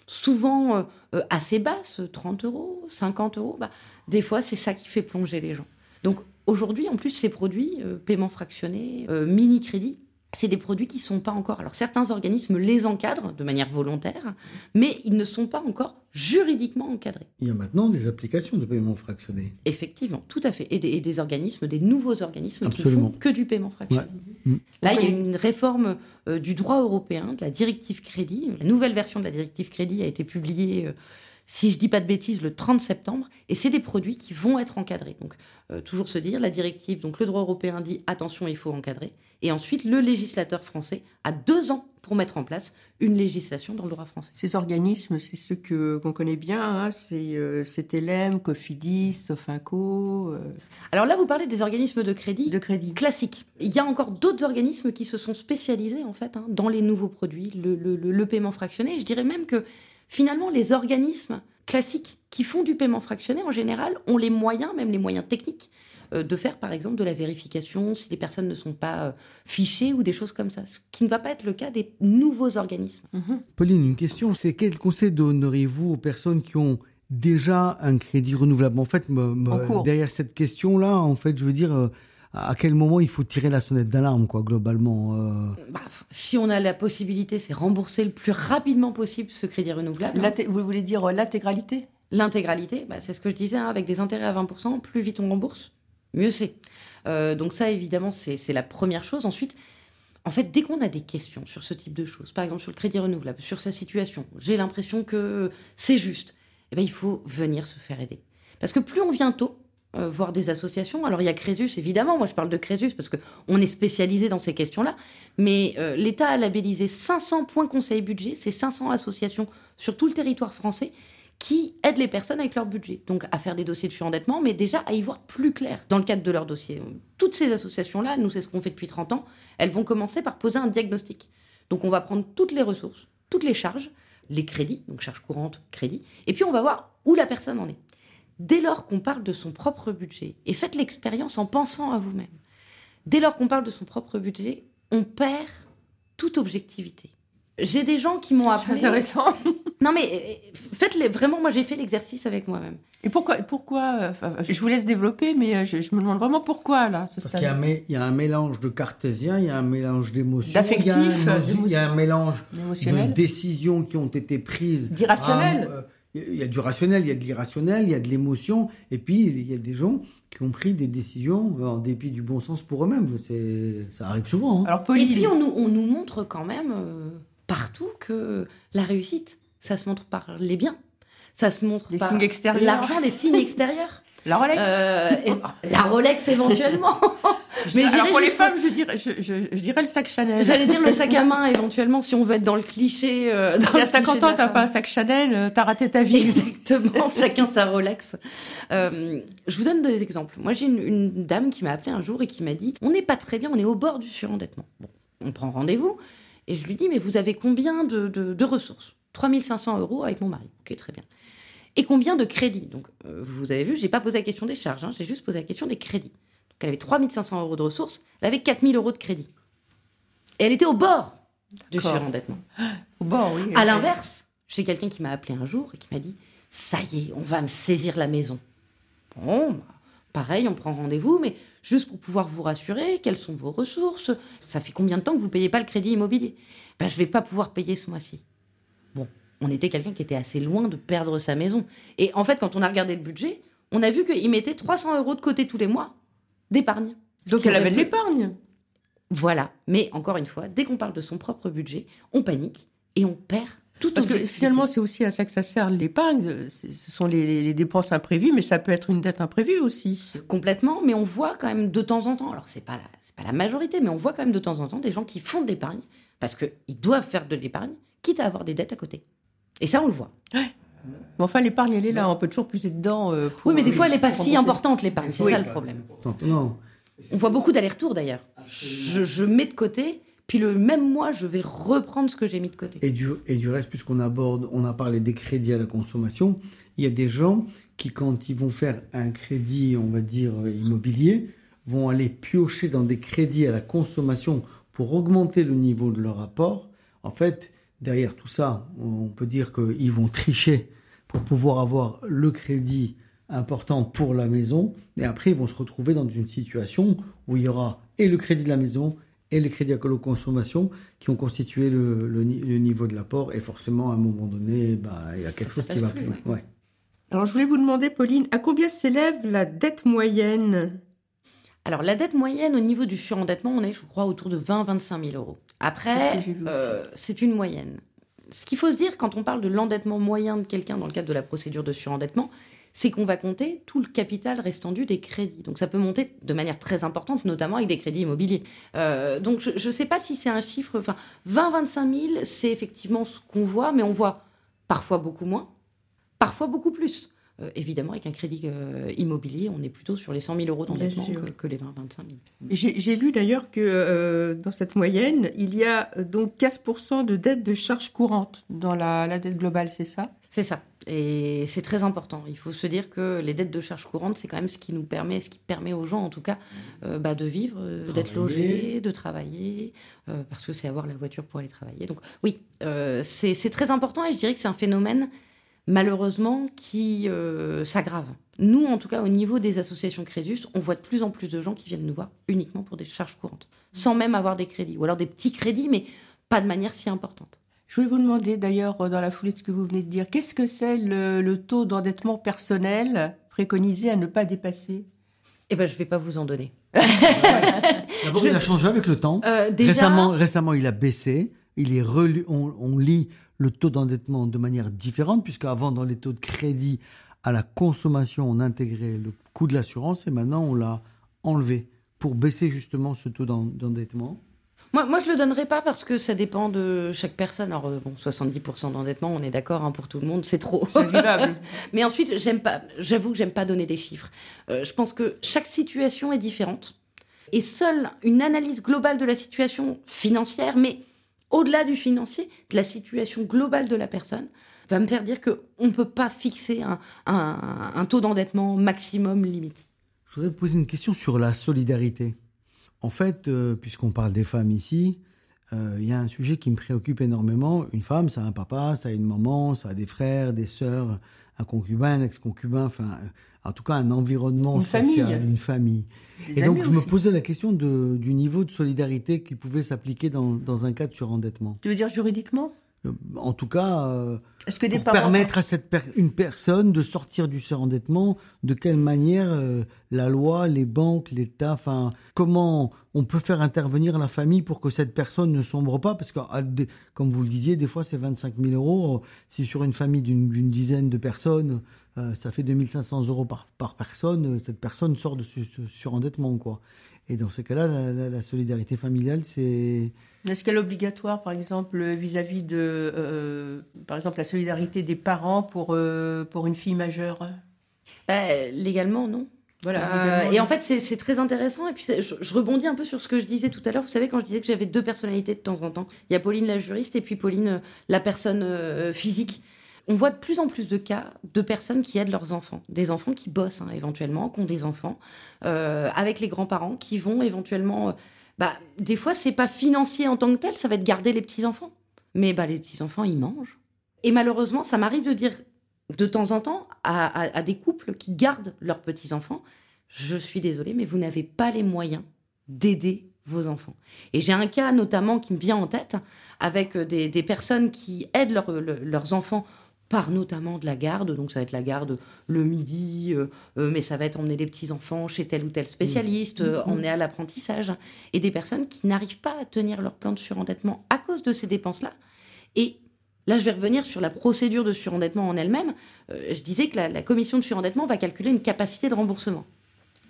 souvent euh, euh, assez basses, 30 euros, 50 euros, bah, des fois, c'est ça qui fait plonger les gens. Donc aujourd'hui, en plus, ces produits, euh, paiement fractionné, mini-crédit, c'est des produits qui ne sont pas encore. Alors certains organismes les encadrent de manière volontaire, mais ils ne sont pas encore juridiquement encadrés. Il y a maintenant des applications de paiement fractionné. Effectivement, tout à fait. Et des, et des organismes, des nouveaux organismes Absolument. qui ne font que du paiement fractionné. Ouais. Là, il y a une réforme euh, du droit européen, de la directive crédit. La nouvelle version de la directive crédit a été publiée. Euh, si je dis pas de bêtises, le 30 septembre, et c'est des produits qui vont être encadrés. Donc, euh, toujours se dire, la directive, donc le droit européen dit attention, il faut encadrer, et ensuite le législateur français a deux ans pour mettre en place une législation dans le droit français. Ces organismes, c'est ceux que qu'on connaît bien, hein, c'est euh, TLM, Cofidis, Sofinco. Euh... Alors là, vous parlez des organismes de crédit, de crédit classiques. Il y a encore d'autres organismes qui se sont spécialisés en fait hein, dans les nouveaux produits, le, le, le paiement fractionné. Je dirais même que finalement, les organismes classiques qui font du paiement fractionné, en général, ont les moyens, même les moyens techniques, euh, de faire, par exemple, de la vérification si les personnes ne sont pas euh, fichées ou des choses comme ça, ce qui ne va pas être le cas des nouveaux organismes. -hmm. Pauline, une question, c'est quel conseil donneriez-vous aux personnes qui ont déjà un crédit renouvelable? En fait, me, me, derrière cette question-là, en fait, je veux dire... Euh, à quel moment il faut tirer la sonnette d'alarme, quoi, globalement euh... bah, Si on a la possibilité, c'est rembourser le plus rapidement possible ce crédit renouvelable. Vous voulez dire euh, l'intégralité? L'intégralité, bah, c'est ce que je disais, hein, avec des intérêts à 20%, plus vite on rembourse, mieux c'est. Euh, donc ça, évidemment, c'est la première chose. Ensuite, en fait, dès qu'on a des questions sur ce type de choses, par exemple sur le crédit renouvelable, sur sa situation, j'ai l'impression que c'est juste, eh ben, il faut venir se faire aider. Parce que plus on vient tôt, euh, voir des associations. Alors il y a Crésus, évidemment, moi je parle de Crésus parce qu'on est spécialisé dans ces questions-là, mais euh, l'État a labellisé 500 points conseil budget, c'est 500 associations sur tout le territoire français qui aident les personnes avec leur budget. Donc à faire des dossiers de surendettement, mais déjà à y voir plus clair dans le cadre de leur dossier. Toutes ces associations-là, nous c'est ce qu'on fait depuis 30 ans, elles vont commencer par poser un diagnostic. Donc on va prendre toutes les ressources, toutes les charges, les crédits, donc charges courantes, crédits, et puis on va voir où la personne en est dès lors qu'on parle de son propre budget, et faites l'expérience en pensant à vous-même, dès lors qu'on parle de son propre budget, on perd toute objectivité. J'ai des gens qui m'ont appelé. intéressant. Non, mais euh, faites-les. Vraiment, moi, j'ai fait l'exercice avec moi-même. Et pourquoi, pourquoi enfin, Je vous laisse développer, mais euh, je, je me demande vraiment pourquoi, là, ce Parce qu'il y, y a un mélange de cartésien, il y a un mélange d'émotions, D'affectif, il y a un émo- d'émotions. il y a un mélange de décisions qui ont été prises. D'irrationnel. Euh, Il y a du rationnel, il y a de l'irrationnel, il y a de l'émotion, et puis il y a des gens qui ont pris des décisions en dépit du bon sens pour eux-mêmes. C'est, ça arrive souvent. hein. Alors, Et puis, on nous, on nous montre quand même euh, partout que la réussite, ça se montre par les biens. Ça se montre Les par signes extérieurs. l'argent, les signes extérieurs. La Rolex. Euh, et- la Rolex éventuellement. mais Alors, pour les femmes, je dirais, je, je- je dirais le sac Chanel. J'allais dire le sac à main éventuellement si on veut être dans le cliché. euh, dans Si le à 50 cliché de ans, t'as pas un sac Chanel, euh, t'as raté ta vie. Exactement, chacun sa Rolex. Euh, je vous donne des exemples. Moi, j'ai une, une dame qui m'a appelé un jour et qui m'a dit On n'est pas très bien, on est au bord du surendettement. Bon, on prend rendez-vous et je lui dis Mais vous avez combien de, de- de ressources? 3500 euros avec mon mari. Ok, très bien. Et combien de crédits? Donc, euh, vous avez vu, j'ai pas posé la question des charges, hein, j'ai juste posé la question des crédits. Donc, elle avait 3500 euros de ressources, elle avait 4000 euros de crédit. Et elle était au bord du surendettement. Bon, oui. À l'inverse, j'ai quelqu'un qui m'a appelé un jour et qui m'a dit Ça y est, on va me saisir la maison. Bon, bah, pareil, on prend rendez-vous, mais juste pour pouvoir vous rassurer, quelles sont vos ressources? Ça fait combien de temps que vous ne payez pas le crédit immobilier? Ben, Je ne vais pas pouvoir payer ce mois-ci. Bon, on était quelqu'un qui était assez loin de perdre sa maison. Et en fait, quand on a regardé le budget, on a vu qu'il mettait 300 euros de côté tous les mois d'épargne. Donc, elle avait de l'épargne. Voilà. Mais encore une fois, dès qu'on parle de son propre budget, on panique et on perd tout Parce que finalement, c'est aussi à ça que ça sert l'épargne. Ce sont les, les- dépenses imprévues, mais ça peut être une dette imprévue aussi. complètement, mais on voit quand même de temps en temps, alors c'est pas c'est pas la majorité, mais on voit quand même de temps en temps des gens qui font de l'épargne parce qu'ils doivent faire de l'épargne, quitte à avoir des dettes à côté. Et ça, on le voit. Mais enfin, l'épargne, elle est là. On peut toujours puiser dedans. euh, pour- Oui, mais des fois, elle n'est pas pour si importante, l'épargne. C'est Oui. ça le problème. Non, On voit beaucoup d'allers-retours d'ailleurs. Je, je mets de côté, puis le même mois, je vais reprendre ce que j'ai mis de côté. Et du, et du reste, puisqu'on aborde, on a parlé des crédits à la consommation, il y a des gens qui, quand ils vont faire un crédit, on va dire, euh, immobilier, vont aller piocher dans des crédits à la consommation pour augmenter le niveau de leur apport. En fait, derrière tout ça, on peut dire qu'ils vont tricher pour pouvoir avoir le crédit important pour la maison. Et après, ils vont se retrouver dans une situation où il y aura et le crédit de la maison et le crédit à consommation qui ont constitué le, le ni- le niveau de l'apport. Et forcément, à un moment donné, bah, il y a quelque Ça chose qui va plus, plus. ouais. Ouais. Alors, je voulais vous demander, Pauline, à combien s'élève la dette moyenne? Alors, la dette moyenne au niveau du surendettement, on est, je crois, autour de 20-25 000 euros. C'est ce Après, euh, c'est une moyenne. Ce qu'il faut se dire quand on parle de l'endettement moyen de quelqu'un dans le cadre de la procédure de surendettement, c'est qu'on va compter tout le capital restant dû des crédits. Donc ça peut monter de manière très importante, notamment avec des crédits immobiliers. Euh, donc je ne sais pas si c'est un chiffre, enfin 20-25 000, c'est effectivement ce qu'on voit, mais on voit parfois beaucoup moins, parfois beaucoup plus. Euh, évidemment, avec un crédit euh, immobilier, on est plutôt sur les 100 000 euros d'endettement que, que les 20-25 000. J'ai lu d'ailleurs que euh, dans cette moyenne, il y a donc 15% de dette de charges courantes dans la, la dette globale, c'est ça? C'est ça. Et c'est très important. Il faut se dire que les dettes de charges courantes, c'est quand même ce qui nous permet, ce qui permet aux gens, en tout cas, euh, bah, de vivre, euh, d'être logés, de travailler, euh, parce que c'est avoir la voiture pour aller travailler. Donc oui, euh, c'est c'est très important et je dirais que c'est un phénomène, malheureusement, qui euh, s'aggrave. Nous, en tout cas, au niveau des associations Crédus, on voit de plus en plus de gens qui viennent nous voir uniquement pour des charges courantes, sans même avoir des crédits, ou alors des petits crédits, mais pas de manière si importante. Je voulais vous demander d'ailleurs, euh, dans la foulée de ce que vous venez de dire, qu'est-ce que c'est le, le taux d'endettement personnel préconisé à ne pas dépasser? Eh ben, je vais pas vous en donner. D'abord, Je- il a changé avec le temps. Euh, déjà, Récemment, récemment, il a baissé. Il est relu, on, on lit le taux d'endettement de manière différente, puisqu'avant, dans les taux de crédit à la consommation, on intégrait le coût de l'assurance et maintenant, on l'a enlevé pour baisser justement ce taux d'en- d'endettement. Moi, moi, je le donnerai pas parce que ça dépend de chaque personne. Alors, euh, bon, 70% d'endettement, on est d'accord, hein, pour tout le monde, c'est trop. Mais ensuite, j'aime pas, j'avoue que j'aime pas donner des chiffres. Euh, je pense que chaque situation est différente. Et seule une analyse globale de la situation financière, mais au-delà du financier, de la situation globale de la personne, va me faire dire qu'on ne peut pas fixer un, taux d'endettement maximum limite. Je voudrais poser une question sur la solidarité. En fait, euh, puisqu'on parle des femmes ici, euh, il y a un sujet qui me préoccupe énormément. Une femme, ça a un papa, ça a une maman, ça a des frères, des sœurs, un concubin, un ex-concubin, enfin, euh, en tout cas un environnement Une social, famille. une famille. Des Et donc je me posais la question de, du niveau de solidarité qui pouvait s'appliquer dans, dans un cas de surendettement. Tu veux dire juridiquement? En tout cas, euh, que des pour parents permettre à cette per- une personne de sortir du surendettement, de quelle manière euh, la loi, les banques, l'État, enfin, comment on peut faire intervenir la famille pour que cette personne ne sombre pas? Parce que, ah, comme vous le disiez, des fois c'est 25 000 euros. euh, Si sur une famille d'une dizaine de personnes, euh, ça fait 2500 euros par, par personne, euh, cette personne sort de ce, ce surendettement, quoi. Et dans ce cas-là, la, la- la solidarité familiale, c'est Est-ce qu'elle est obligatoire, par exemple, vis-à-vis de, euh, par exemple, la solidarité des parents pour, euh, pour une fille majeure? Bah, légalement, non. Voilà. Euh, et en fait, c'est c'est très intéressant. Et puis, je, je rebondis un peu sur ce que je disais tout à l'heure. Vous savez, quand je disais que j'avais deux personnalités de temps en temps, il y a Pauline la juriste et puis Pauline la personne euh, physique. On voit de plus en plus de cas de personnes qui aident leurs enfants, des enfants qui bossent hein, éventuellement, qui ont des enfants, euh, avec les grands-parents qui vont éventuellement. euh, bah, des fois, c'est pas financier en tant que tel, ça va être garder les petits enfants. Mais bah, les petits enfants, ils mangent. Et malheureusement, ça m'arrive de dire de temps en temps à, des couples qui gardent leurs petits-enfants, je suis désolée, mais vous n'avez pas les moyens d'aider vos enfants. Et j'ai un cas notamment qui me vient en tête avec euh, des, personnes qui aident leur- le- leurs enfants par notamment de la garde, donc ça va être la garde le midi, euh, euh, mais ça va être emmener les petits-enfants chez tel ou tel spécialiste, euh, emmener à l'apprentissage, et des personnes qui n'arrivent pas à tenir leur plan de surendettement à cause de ces dépenses-là. Et Là, je vais revenir sur la procédure de surendettement en elle-même. Euh, je disais que la, la commission de surendettement va calculer une capacité de remboursement.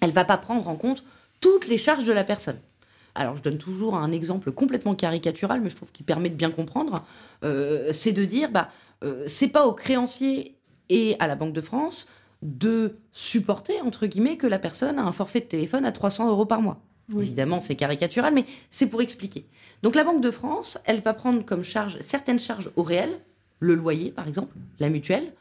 Elle va pas prendre en compte toutes les charges de la personne. Alors, je donne toujours un exemple complètement caricatural, mais je trouve qu'il permet de bien comprendre. Euh, c'est de dire, bah, euh, c'est pas au créancier et à la Banque de France de supporter, entre guillemets, que la personne a un forfait de téléphone à 300 euros par mois. Évidemment, c'est caricatural, mais c'est pour expliquer. Donc la Banque de France, elle va prendre comme charge certaines charges au réel, le loyer par exemple, la mutuelle,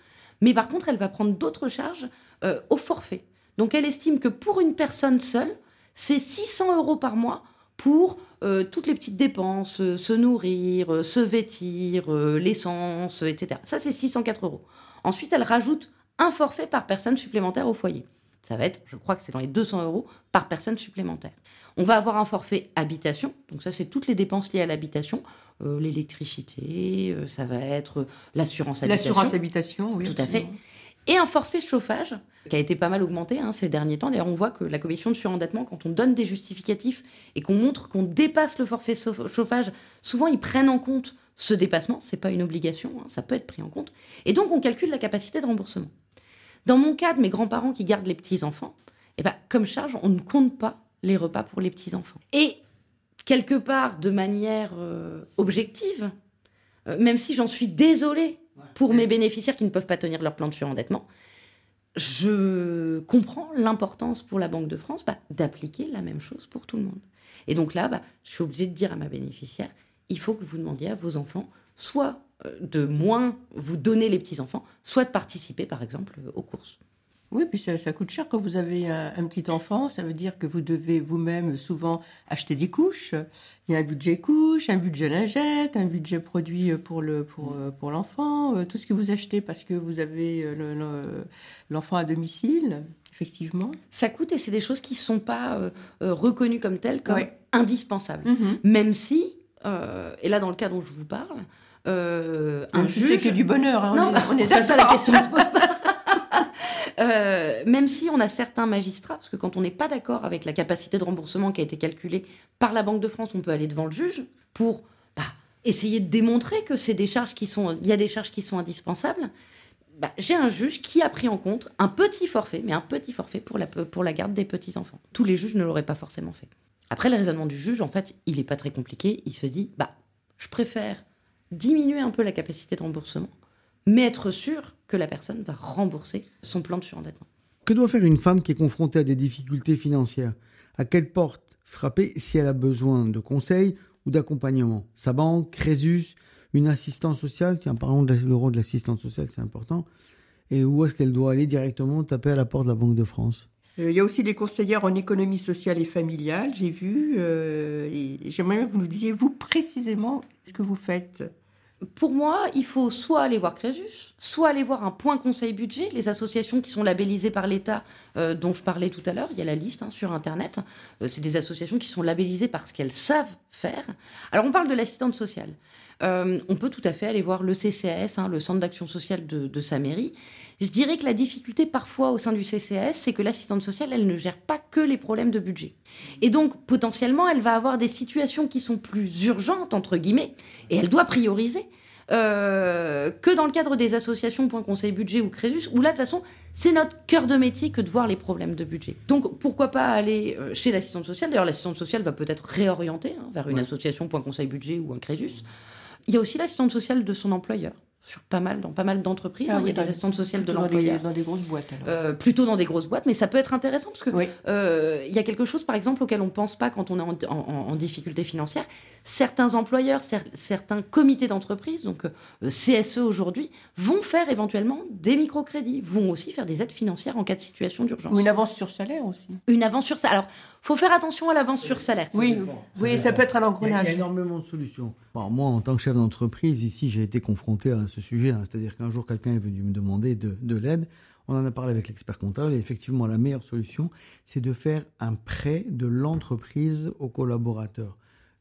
mais par contre, elle va prendre d'autres charges euh, au forfait. Donc elle estime que pour une personne seule, c'est 600 euros par mois pour euh, toutes les petites dépenses, euh, se nourrir, euh, se vêtir, l'essence, etc. Ça, c'est 604 euros. Ensuite, elle rajoute un forfait par personne supplémentaire au foyer. Ça va être, je crois que c'est dans les 200 euros par personne supplémentaire. On va avoir un forfait habitation, donc ça c'est toutes les dépenses liées à l'habitation, l'électricité, ça va être l'assurance habitation. L'assurance habitation, oui. Tout à fait. Et un forfait chauffage qui a été pas mal augmenté hein, ces derniers temps. D'ailleurs, on voit que la commission de surendettement, quand on donne des justificatifs et qu'on montre qu'on dépasse le forfait chauffage, souvent ils prennent en compte ce dépassement. C'est pas une obligation, hein, ça peut être pris en compte. Et donc on calcule la capacité de remboursement. Dans mon cas de mes grands-parents qui gardent les petits enfants, eh ben, comme charge, on ne compte pas les repas pour les petits enfants. Et quelque part, de manière euh, objective, euh, même si j'en suis désolée pour mes bénéficiaires qui ne peuvent pas tenir leur plan de surendettement, je comprends l'importance pour la Banque de France bah, d'appliquer la même chose pour tout le monde. Et donc là, bah, je suis obligée de dire à ma bénéficiaire, il faut que vous demandiez à vos enfants soit euh, de moins vous donner les petits-enfants, soit de participer, par exemple, euh, aux courses. Oui, puis ça, ça coûte cher quand vous avez un, un petit enfant. Ça veut dire que vous devez vous-même souvent acheter des couches. Il y a un budget couche, un budget lingette, un budget produit pour le pour euh, pour l'enfant, euh, tout ce que vous achetez parce que vous avez euh, le- le- l'enfant à domicile, effectivement. Ça coûte et c'est des choses qui ne sont pas euh, euh, reconnues comme telles, comme Ouais. indispensables. Même si, euh, et là dans le cas dont je vous parle, euh, un juge... c'est que du bonheur. hein, on Non, est- on est ça, ça, la question ne se pose pas. Euh, même si on a certains magistrats, parce que quand on n'est pas d'accord avec la capacité de remboursement qui a été calculée par la Banque de France, on peut aller devant le juge pour bah, essayer de démontrer que c'est charges qui sont, il y a des charges qui sont indispensables. Bah, j'ai un juge qui a pris en compte un petit forfait, mais un petit forfait pour la, pour la garde des petits enfants. Tous les juges ne l'auraient pas forcément fait. Après, le raisonnement du juge, en fait, il n'est pas très compliqué. Il se dit, bah, je préfère diminuer un peu la capacité de remboursement, mais être sûr que la personne va rembourser son plan de surendettement. Que doit faire une femme qui est confrontée à des difficultés financières? À quelle porte frapper si elle a besoin de conseils ou d'accompagnement? Sa banque, Crésus, une assistance sociale? Tiens, parlons de le rôle de l'assistance sociale, c'est important. Et où est-ce qu'elle doit aller directement taper à la porte de la Banque de France? Euh, Il y a aussi des conseillères en économie sociale et familiale, j'ai vu. euh, et j'aimerais que vous nous disiez, vous, précisément, ce que vous faites. Pour moi, il faut soit aller voir Crésus, soit aller voir un point conseil budget, les associations qui sont labellisées par l'État euh, dont je parlais tout à l'heure. Il y a la liste hein, sur Internet. Euh, c'est des associations qui sont labellisées parce qu'elles savent faire. Alors, on parle de l'assistante sociale. Euh, on peut tout à fait aller voir le CCAS, hein, le Centre d'action sociale de, de sa mairie. Je dirais que la difficulté parfois au sein du CCAS, c'est que l'assistante sociale, elle ne gère pas que les problèmes de budget. Et donc, potentiellement, elle va avoir des situations qui sont plus urgentes, entre guillemets, et elle doit prioriser. euh, que dans le cadre des associations Point Conseil Budget ou Crésus, où là, de toute façon, c'est notre cœur de métier que de voir les problèmes de budget. Donc, pourquoi pas aller euh, chez l'assistante sociale? D'ailleurs, l'assistante sociale va peut-être réorienter hein, vers une association Point Conseil Budget ou un Crésus. Il y a aussi l'assistante sociale de son employeur, sur pas mal, dans pas mal d'entreprises. Ah hein, oui, il y a des assistantes sociales de Dans l'employeur. dans des grosses boîtes, alors. Euh, plutôt dans des grosses boîtes, mais ça peut être intéressant parce que Oui. euh, il y a quelque chose, par exemple, auquel on ne pense pas quand on est en, en- en difficulté financière. Certains employeurs, cer- certains comités d'entreprise, donc euh, CSE aujourd'hui, vont faire éventuellement des microcrédits, vont aussi faire des aides financières en cas de situation d'urgence. Ou une avance sur salaire aussi. Une avance sur salaire. Alors, faut faire attention à l'avance sur salaire. Oui, dépend, oui, ça peut être y, a, il y a énormément de solutions. Bon, moi, en tant que chef d'entreprise, ici, j'ai été confronté à ce sujet. hein. C'est-à-dire qu'un jour, quelqu'un est venu me demander de, de l'aide. On en a parlé avec l'expert comptable. Et effectivement, la meilleure solution, c'est de faire un prêt de l'entreprise au collaborateur.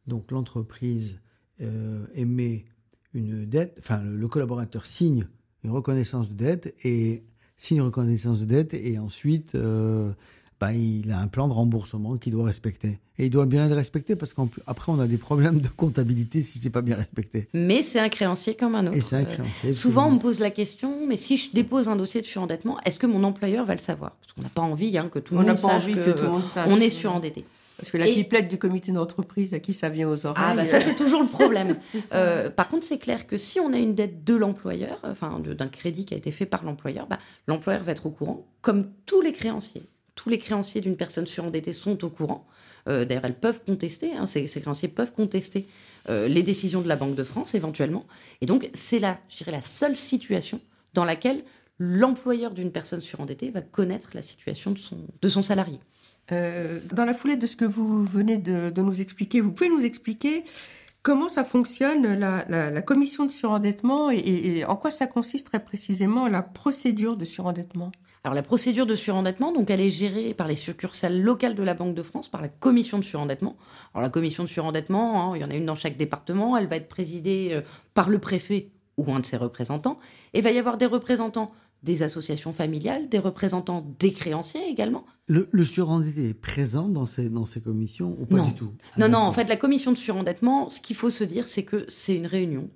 Donc, l'entreprise euh, émet une dette, enfin, le, le collaborateur signe une reconnaissance de dette et signe une reconnaissance de dette et ensuite, euh, bah, il a un plan de remboursement qu'il doit respecter. Et il doit bien le respecter parce qu'après, on a des problèmes de comptabilité si c'est pas bien respecté. Mais c'est un créancier comme un autre. Et c'est un Euh, créancier. Souvent, on me pose la question, mais si je dépose un dossier de surendettement, est-ce que mon employeur va le savoir? Parce qu'on n'a pas envie hein, que tout le On n'a monde pas sache envie que, que tout le monde sache. on est surendetté. Parce que la Et- pipelette du comité d'entreprise, à qui ça vient aux oreilles Ah bah ça c'est toujours le problème. Euh, par contre, c'est clair que si on a une dette de l'employeur, enfin d'un crédit qui a été fait par l'employeur, bah, l'employeur va être au courant, comme tous les créanciers. Tous les créanciers d'une personne surendettée sont au courant. Euh, D'ailleurs, elles peuvent contester, hein, ces, créanciers peuvent contester euh, les décisions de la Banque de France éventuellement. Et donc, c'est la, je dirais, la seule situation dans laquelle l'employeur d'une personne surendettée va connaître la situation de son, de son salarié. Euh, dans la foulée de ce que vous venez de, nous expliquer, vous pouvez nous expliquer comment ça fonctionne, la, commission de surendettement, et, et- et en quoi ça consiste très précisément la procédure de surendettement? Alors la procédure de surendettement, donc elle est gérée par les succursales locales de la Banque de France, par la commission de surendettement. Alors la commission de surendettement, hein, il y en a une dans chaque département, elle va être présidée euh, par le préfet ou un de ses représentants, et il va y avoir des représentants des associations familiales, des représentants des créanciers également. Le, le surendetté est présent dans ces, dans ces commissions ou pas Non. du tout? Non, non, en fait, la commission de surendettement, ce qu'il faut se dire, c'est que c'est une réunion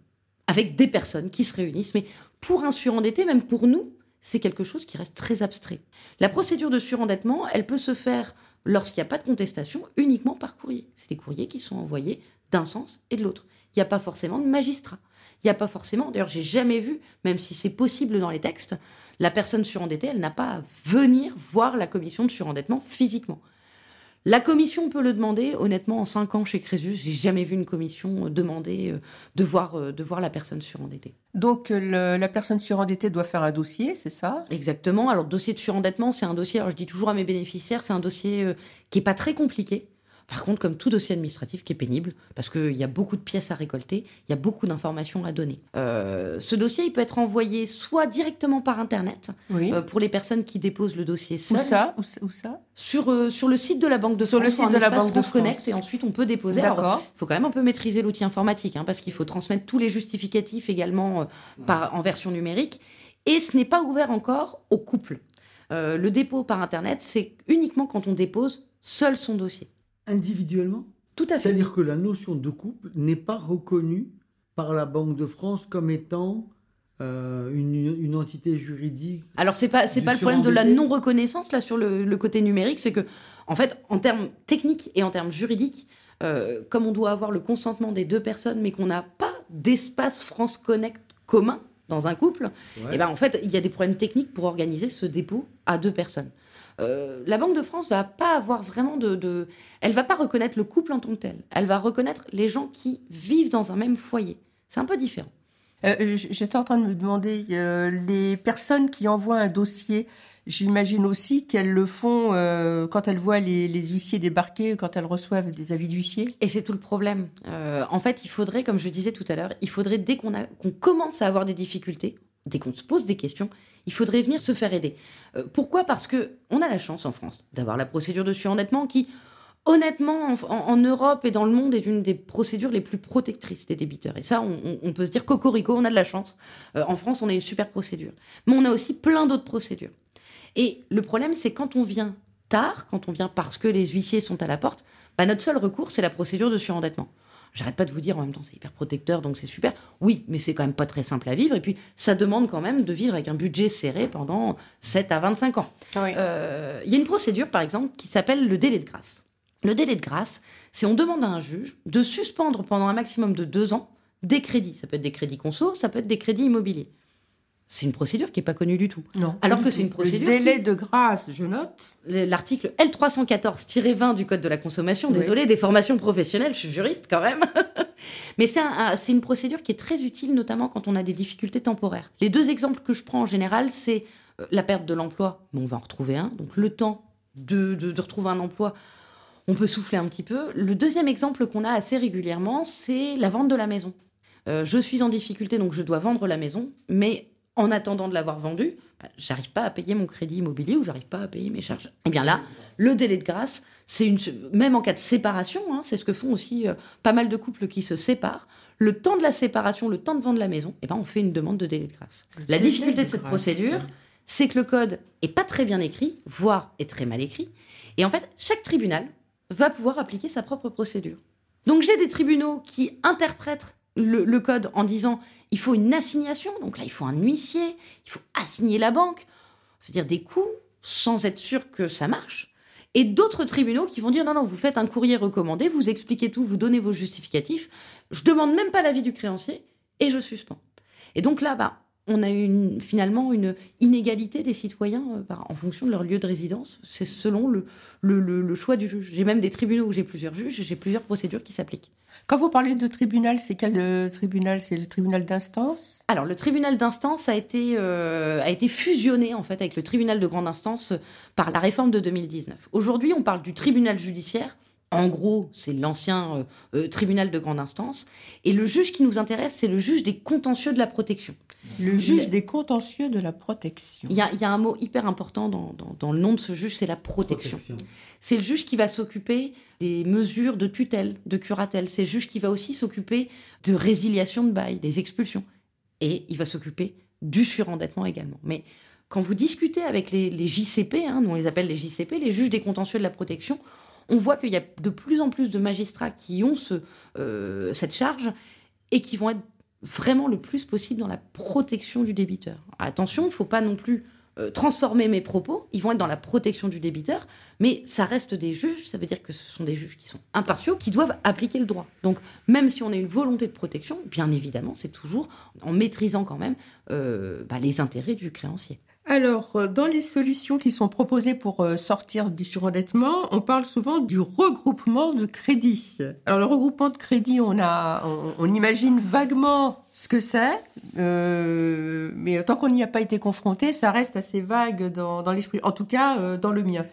avec des personnes qui se réunissent. Mais pour un surendetté, même pour nous, c'est quelque chose qui reste très abstrait. La procédure de surendettement, elle peut se faire lorsqu'il n'y a pas de contestation, uniquement par courrier. C'est des courriers qui sont envoyés d'un sens et de l'autre. Il n'y a pas forcément de magistrat. Il n'y a pas forcément, d'ailleurs, j'ai jamais vu, même si c'est possible dans les textes, la personne surendettée, elle n'a pas à venir voir la commission de surendettement physiquement. La commission peut le demander. Honnêtement, en cinq ans chez Crésus, j'ai jamais vu une commission euh, demander euh, de voir, euh, de voir la personne surendettée. Donc le- la personne surendettée doit faire un dossier, c'est ça? Exactement. Alors, dossier de surendettement, c'est un dossier, alors je dis toujours à mes bénéficiaires, c'est un dossier qui est pas très compliqué. Par contre, comme tout dossier administratif qui est pénible, parce qu'il y a beaucoup de pièces à récolter, il y a beaucoup d'informations à donner. Euh, ce dossier, il peut être envoyé soit directement par Internet, Oui. euh, pour les personnes qui déposent le dossier où seul, ça où, ça- où ça sur, euh, sur le site de la Banque de Sur le France, site de la Banque de France Connect, France. et ensuite on peut déposer. D'accord. il faut quand même un peu maîtriser l'outil informatique, hein, parce qu'il faut transmettre tous les justificatifs également par, en version numérique. Et ce n'est pas ouvert encore au couple. Euh, le dépôt par Internet, c'est uniquement quand on dépose seul son dossier. Individuellement Tout à fait. C'est-à-dire que la notion de couple n'est pas reconnue par la Banque de France comme étant euh, une, une entité juridique. Alors c'est pas c'est pas le problème de la non reconnaissance là sur le, le côté numérique, c'est que en fait en termes techniques et en termes juridiques, euh, comme on doit avoir le consentement des deux personnes, mais qu'on n'a pas d'espace France Connect commun dans un couple, et ben en fait il y a des problèmes techniques pour organiser ce dépôt à deux personnes. Euh, la Banque de France va pas avoir vraiment de, de, elle va pas reconnaître le couple en tant que tel. Elle va reconnaître les gens qui vivent dans un même foyer. C'est un peu différent. Euh, J'étais en train de me demander, euh, les personnes qui envoient un dossier, J'imagine aussi qu'elles le font quand elles voient les, les, huissiers débarquer, quand elles reçoivent des avis d'huissier. Et c'est tout le problème. En fait, il faudrait, comme je disais tout à l'heure, il faudrait dès qu'on qu'on commence à avoir des difficultés, dès qu'on se pose des questions, il faudrait venir se faire aider. Euh, pourquoi? Parce que on a la chance en France d'avoir la procédure de surendettement qui, honnêtement, en, Europe et dans le monde, est une des procédures les plus protectrices des débiteurs. Et ça, on, on peut se dire cocorico, on a de la chance. Euh, en France, on a une super procédure. Mais on a aussi plein d'autres procédures. Et le problème, c'est quand on vient tard, quand on vient parce que les huissiers sont à la porte, bah notre seul recours, c'est la procédure de surendettement. J'arrête pas de vous dire en même temps, c'est hyper protecteur, donc c'est super. Oui, mais c'est quand même pas très simple à vivre. Et puis, ça demande quand même de vivre avec un budget serré pendant 7 à 25 ans. Il oui. euh, y a une procédure, par exemple, qui s'appelle le délai de grâce. Le délai de grâce, c'est on demande à un juge de suspendre pendant un maximum de deux ans des crédits. Ça peut être des crédits conso, ça peut être des crédits immobiliers. C'est une procédure qui n'est pas connue du tout. Non. Alors que c'est une procédure. Le délai qui... de grâce, je note. L'article L314-20 du Code de la consommation. Oui. Désolé, des formations professionnelles, je suis juriste quand même. Mais c'est un, une procédure qui est très utile, notamment quand on a des difficultés temporaires. Les deux exemples que je prends en général, c'est euh, la perte de l'emploi, mais on va en retrouver un. Donc le temps de, de, de retrouver un emploi, on peut souffler un petit peu. Le deuxième exemple qu'on a assez régulièrement, c'est la vente de la maison. Euh, je suis en difficulté, donc je dois vendre la maison, mais en attendant de l'avoir vendu, bah, j'arrive pas à payer mon crédit immobilier ou j'arrive pas à payer mes charges. Et bien là, le délai de grâce, c'est une même en cas de séparation, hein, c'est ce que font aussi euh, pas mal de couples qui se séparent. Le temps de la séparation, le temps de vendre la maison, et ben on fait une demande de délai de grâce. Le la difficulté de, de cette grâce. procédure, c'est que le code est pas très bien écrit, voire est très mal écrit. Et en fait, chaque tribunal va pouvoir appliquer sa propre procédure. Donc j'ai des tribunaux qui interprètent le, code en disant il faut une assignation, donc là il faut un huissier, il faut assigner la banque, c'est-à-dire des coûts sans être sûr que ça marche. Et d'autres tribunaux qui vont dire non, non, vous faites un courrier recommandé, vous expliquez tout, vous donnez vos justificatifs, je demande même pas l'avis du créancier et je suspends. Et donc là, bah, on a une, finalement une inégalité des citoyens euh, en fonction de leur lieu de résidence. C'est selon le, le, le, le, choix du juge. J'ai même des tribunaux où j'ai plusieurs juges, j'ai plusieurs procédures qui s'appliquent. Quand vous parlez de tribunal, c'est quel euh, tribunal? C'est le tribunal d'instance? Alors, le tribunal d'instance a, été, euh, a été fusionné en fait avec le tribunal de grande instance par la réforme de 2019. Aujourd'hui, on parle du tribunal judiciaire. En gros, c'est l'ancien euh, tribunal de grande instance. Et le juge qui nous intéresse, c'est le juge des contentieux de la protection. Le juge des contentieux de la protection. Il y a, il y a un mot hyper important dans, dans, dans, le nom de ce juge, c'est la protection. protection. C'est le juge qui va s'occuper des mesures de tutelle, de curatelle. C'est le juge qui va aussi s'occuper de résiliation de bail, des expulsions. Et il va s'occuper du surendettement également. Mais quand vous discutez avec les, les JCP, hein, nous on les appelle les JCP, les juges des contentieux de la protection, on voit qu'il y a de plus en plus de magistrats qui ont euh, cette charge et qui vont être vraiment le plus possible dans la protection du débiteur. Attention, il ne faut pas non plus euh, transformer mes propos, ils vont être dans la protection du débiteur, mais ça reste des juges, ça veut dire que ce sont des juges qui sont impartiaux, qui doivent appliquer le droit. Donc même si on a une volonté de protection, bien évidemment, c'est toujours en maîtrisant quand même euh, bah, les intérêts du créancier. Alors, euh, dans les solutions qui sont proposées pour euh, sortir du surendettement, on parle souvent du regroupement de crédit. Alors, le regroupement de crédit, on a, on, imagine vaguement ce que c'est, euh, mais tant qu'on n'y a pas été confronté, ça reste assez vague dans, l'esprit. En tout cas, euh, dans le mien.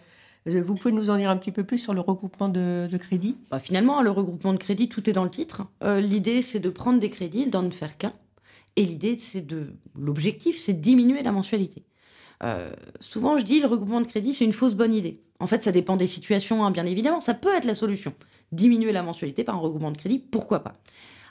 Vous pouvez nous en dire un petit peu plus sur le regroupement de, de crédit bah, Finalement, le regroupement de crédit, tout est dans le titre. L'idée, c'est de prendre des crédits, d'en faire qu'un. Et l'idée, c'est de, l'objectif, c'est de diminuer la mensualité. Euh, souvent, je dis le regroupement de crédit, c'est une fausse bonne idée. En fait, ça dépend des situations, hein, bien évidemment. Ça peut être la solution. Diminuer la mensualité par un regroupement de crédit, pourquoi pas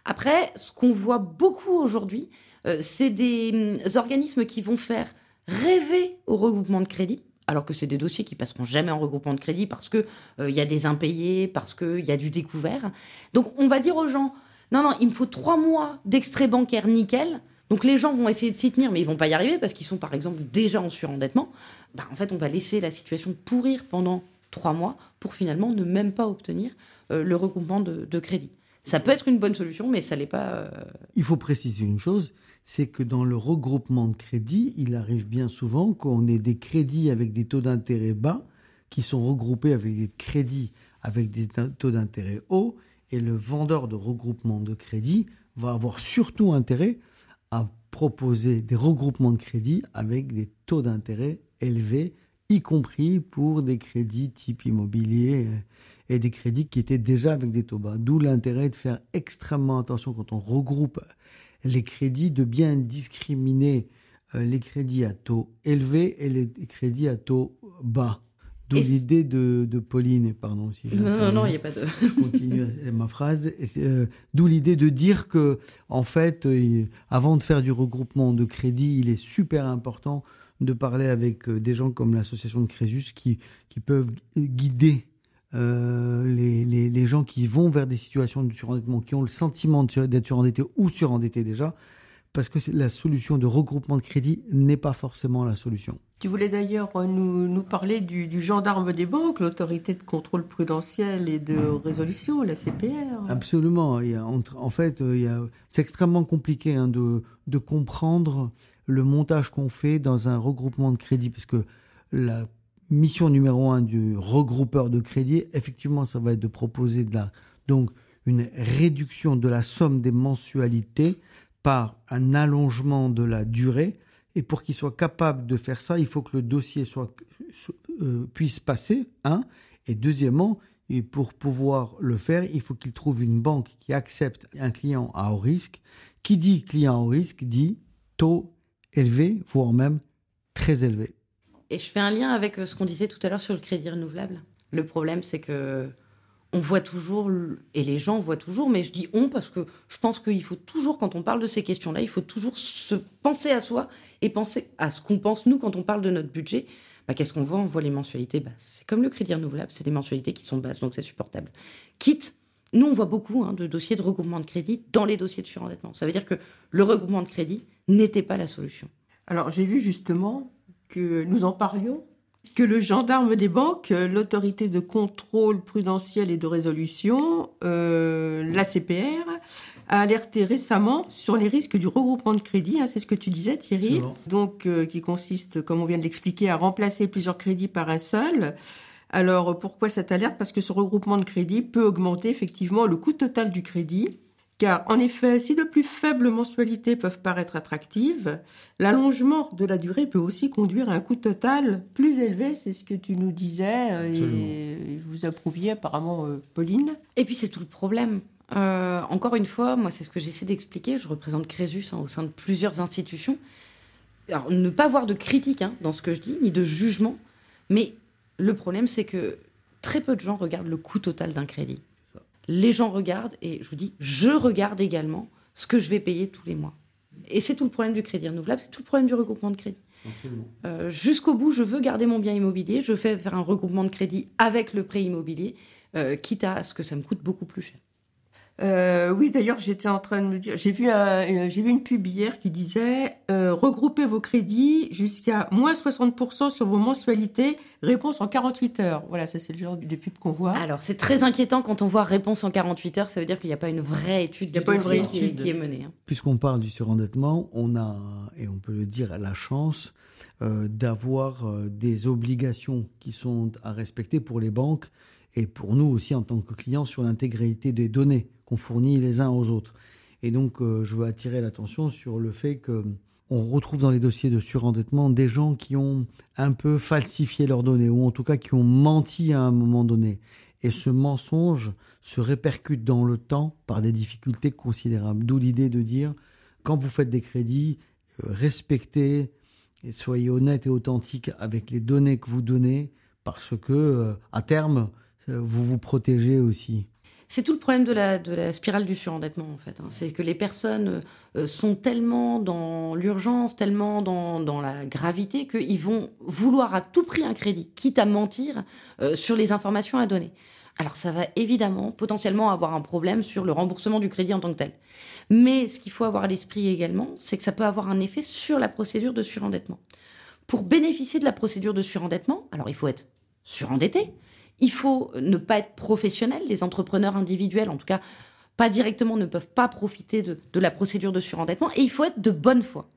Après, ce qu'on voit beaucoup aujourd'hui, euh, c'est des euh, organismes qui vont faire rêver au regroupement de crédit, alors que c'est des dossiers qui passeront jamais en regroupement de crédit parce que il euh, y a des impayés, parce qu'il y a du découvert. Donc, on va dire aux gens, non, non, il me faut trois mois d'extrait bancaire nickel. Donc les gens vont essayer de s'y tenir, mais ils vont pas y arriver parce qu'ils sont par exemple déjà en surendettement. Ben, en fait, on va laisser la situation pourrir pendant trois mois pour finalement ne même pas obtenir euh, le regroupement de, crédit. Ça peut être une bonne solution, mais ça l'est pas. Euh... Il faut préciser une chose, c'est que dans le regroupement de crédit, il arrive bien souvent qu'on ait des crédits avec des taux d'intérêt bas qui sont regroupés avec des crédits avec des taux d'intérêt hauts, et le vendeur de regroupement de crédit va avoir surtout intérêt à proposer des regroupements de crédit avec des taux d'intérêt élevés, y compris pour des crédits type immobilier euh, et des crédits qui étaient déjà avec des taux bas. D'où l'intérêt de faire extrêmement attention quand on regroupe les crédits, de bien discriminer euh, les crédits à taux élevés et les crédits à taux bas. D'où l'idée de, de Pauline, pardon si Non, non, non, il n'y a pas de. Je continue ma phrase. Euh, D'où l'idée de dire que, en fait, euh, avant de faire du regroupement de crédit, il est super important de parler avec euh, des gens comme l'association de Crésus qui, qui peuvent guider euh, les, les, les gens qui vont vers des situations de surendettement, qui ont le sentiment d'être surendettés ou surendettés déjà, parce que la solution de regroupement de crédit n'est pas forcément la solution. Tu voulais d'ailleurs euh, nous, nous parler du, du gendarme des banques, l'autorité de contrôle prudentiel et de résolution, la CPR. Absolument. Il y a, entre- en fait, euh, il y a, c'est extrêmement compliqué hein, de, de comprendre le montage qu'on fait dans un regroupement de crédit, parce que la mission numéro un du regroupeur de crédit, effectivement, ça va être de proposer de la, donc une réduction de la somme des mensualités par un allongement de la durée. Et pour qu'il soit capable de faire ça, il faut que le dossier soit, euh, puisse passer, un. Et deuxièmement, et pour pouvoir le faire, il faut qu'il trouve une banque qui accepte un client à haut risque. Qui dit client à haut risque dit taux élevé, voire même très élevé. Et je fais un lien avec euh, ce qu'on disait tout à l'heure sur le crédit renouvelable. Le problème, c'est que on voit toujours, et les gens voient toujours, mais je dis on parce que je pense qu'il faut toujours, quand on parle de ces questions-là, il faut toujours se penser à soi et penser à ce qu'on pense, nous, quand on parle de notre budget. Bah, Qu'est-ce qu'on voit? On voit les mensualités basses. C'est comme le crédit renouvelable, c'est des mensualités qui sont basses, donc c'est supportable. Quitte, nous, on voit beaucoup hein, de dossiers de regroupement de crédit dans les dossiers de surendettement. Ça veut dire que le regroupement de crédit n'était pas la solution. Alors j'ai vu justement que nous en parlions, que le gendarme des banques, euh, l'autorité de contrôle prudentiel et de résolution, euh, la CPR, a alerté récemment sur les risques du regroupement de crédit. hein, c'est ce que tu disais Thierry. Absolument. Donc euh, qui consiste, comme on vient de l'expliquer, à remplacer plusieurs crédits par un seul. Alors pourquoi cette alerte? Parce que ce regroupement de crédit peut augmenter effectivement le coût total du crédit. Car en effet, si de plus faibles mensualités peuvent paraître attractives, l'allongement de la durée peut aussi conduire à un coût total plus élevé. C'est ce que tu nous disais euh, et vous approuviez apparemment, euh, Pauline. Et puis c'est tout le problème. Euh, encore une fois, moi c'est ce que j'essaie d'expliquer. Je représente Crésus hein, au sein de plusieurs institutions. Alors ne pas voir de critique hein, dans ce que je dis, ni de jugement, mais le problème c'est que très peu de gens regardent le coût total d'un crédit. Les gens regardent, et je vous dis, je regarde également ce que je vais payer tous les mois. Et c'est tout le problème du crédit renouvelable, c'est tout le problème du regroupement de crédit. Euh, Jusqu'au bout, je veux garder mon bien immobilier, je fais faire un regroupement de crédit avec le prêt immobilier, euh, quitte à ce que ça me coûte beaucoup plus cher. Euh, oui, d'ailleurs, j'étais en train de me dire, j'ai vu, un- euh, j'ai vu une pub hier qui disait euh, regroupez vos crédits jusqu'à moins 60% sur vos mensualités, réponse en 48 heures. Voilà, ça c'est le genre de pub qu'on voit. Alors, c'est très inquiétant quand on voit réponse en 48 heures, ça veut dire qu'il n'y a pas une vraie étude Il y a du pas une vraie qui, étude. qui est menée. hein. Puisqu'on parle du surendettement, on a, et on peut le dire, la chance euh, d'avoir euh, des obligations qui sont à respecter pour les banques et pour nous aussi en tant que clients sur l'intégrité des données fournit les uns aux autres. Et donc, euh, je veux attirer l'attention sur le fait que on retrouve dans les dossiers de surendettement des gens qui ont un peu falsifié leurs données ou en tout cas qui ont menti à un moment donné. Et ce mensonge se répercute dans le temps par des difficultés considérables. D'où l'idée de dire, quand vous faites des crédits, euh, respectez et soyez honnête et authentique avec les données que vous donnez, parce que euh, à terme, vous vous protégez aussi. C'est tout le problème de la, spirale du surendettement, en fait. hein. C'est que les personnes euh, sont tellement dans l'urgence, tellement dans, dans la gravité, qu'ils vont vouloir à tout prix un crédit, quitte à mentir euh, sur les informations à donner. Alors ça va évidemment potentiellement avoir un problème sur le remboursement du crédit en tant que tel. Mais ce qu'il faut avoir à l'esprit également, c'est que ça peut avoir un effet sur la procédure de surendettement. Pour bénéficier de la procédure de surendettement, alors il faut être surendetté, il faut ne pas être professionnel. Les entrepreneurs individuels, en tout cas, pas directement, ne peuvent pas profiter de, de la procédure de surendettement. Et il faut être de bonne foi.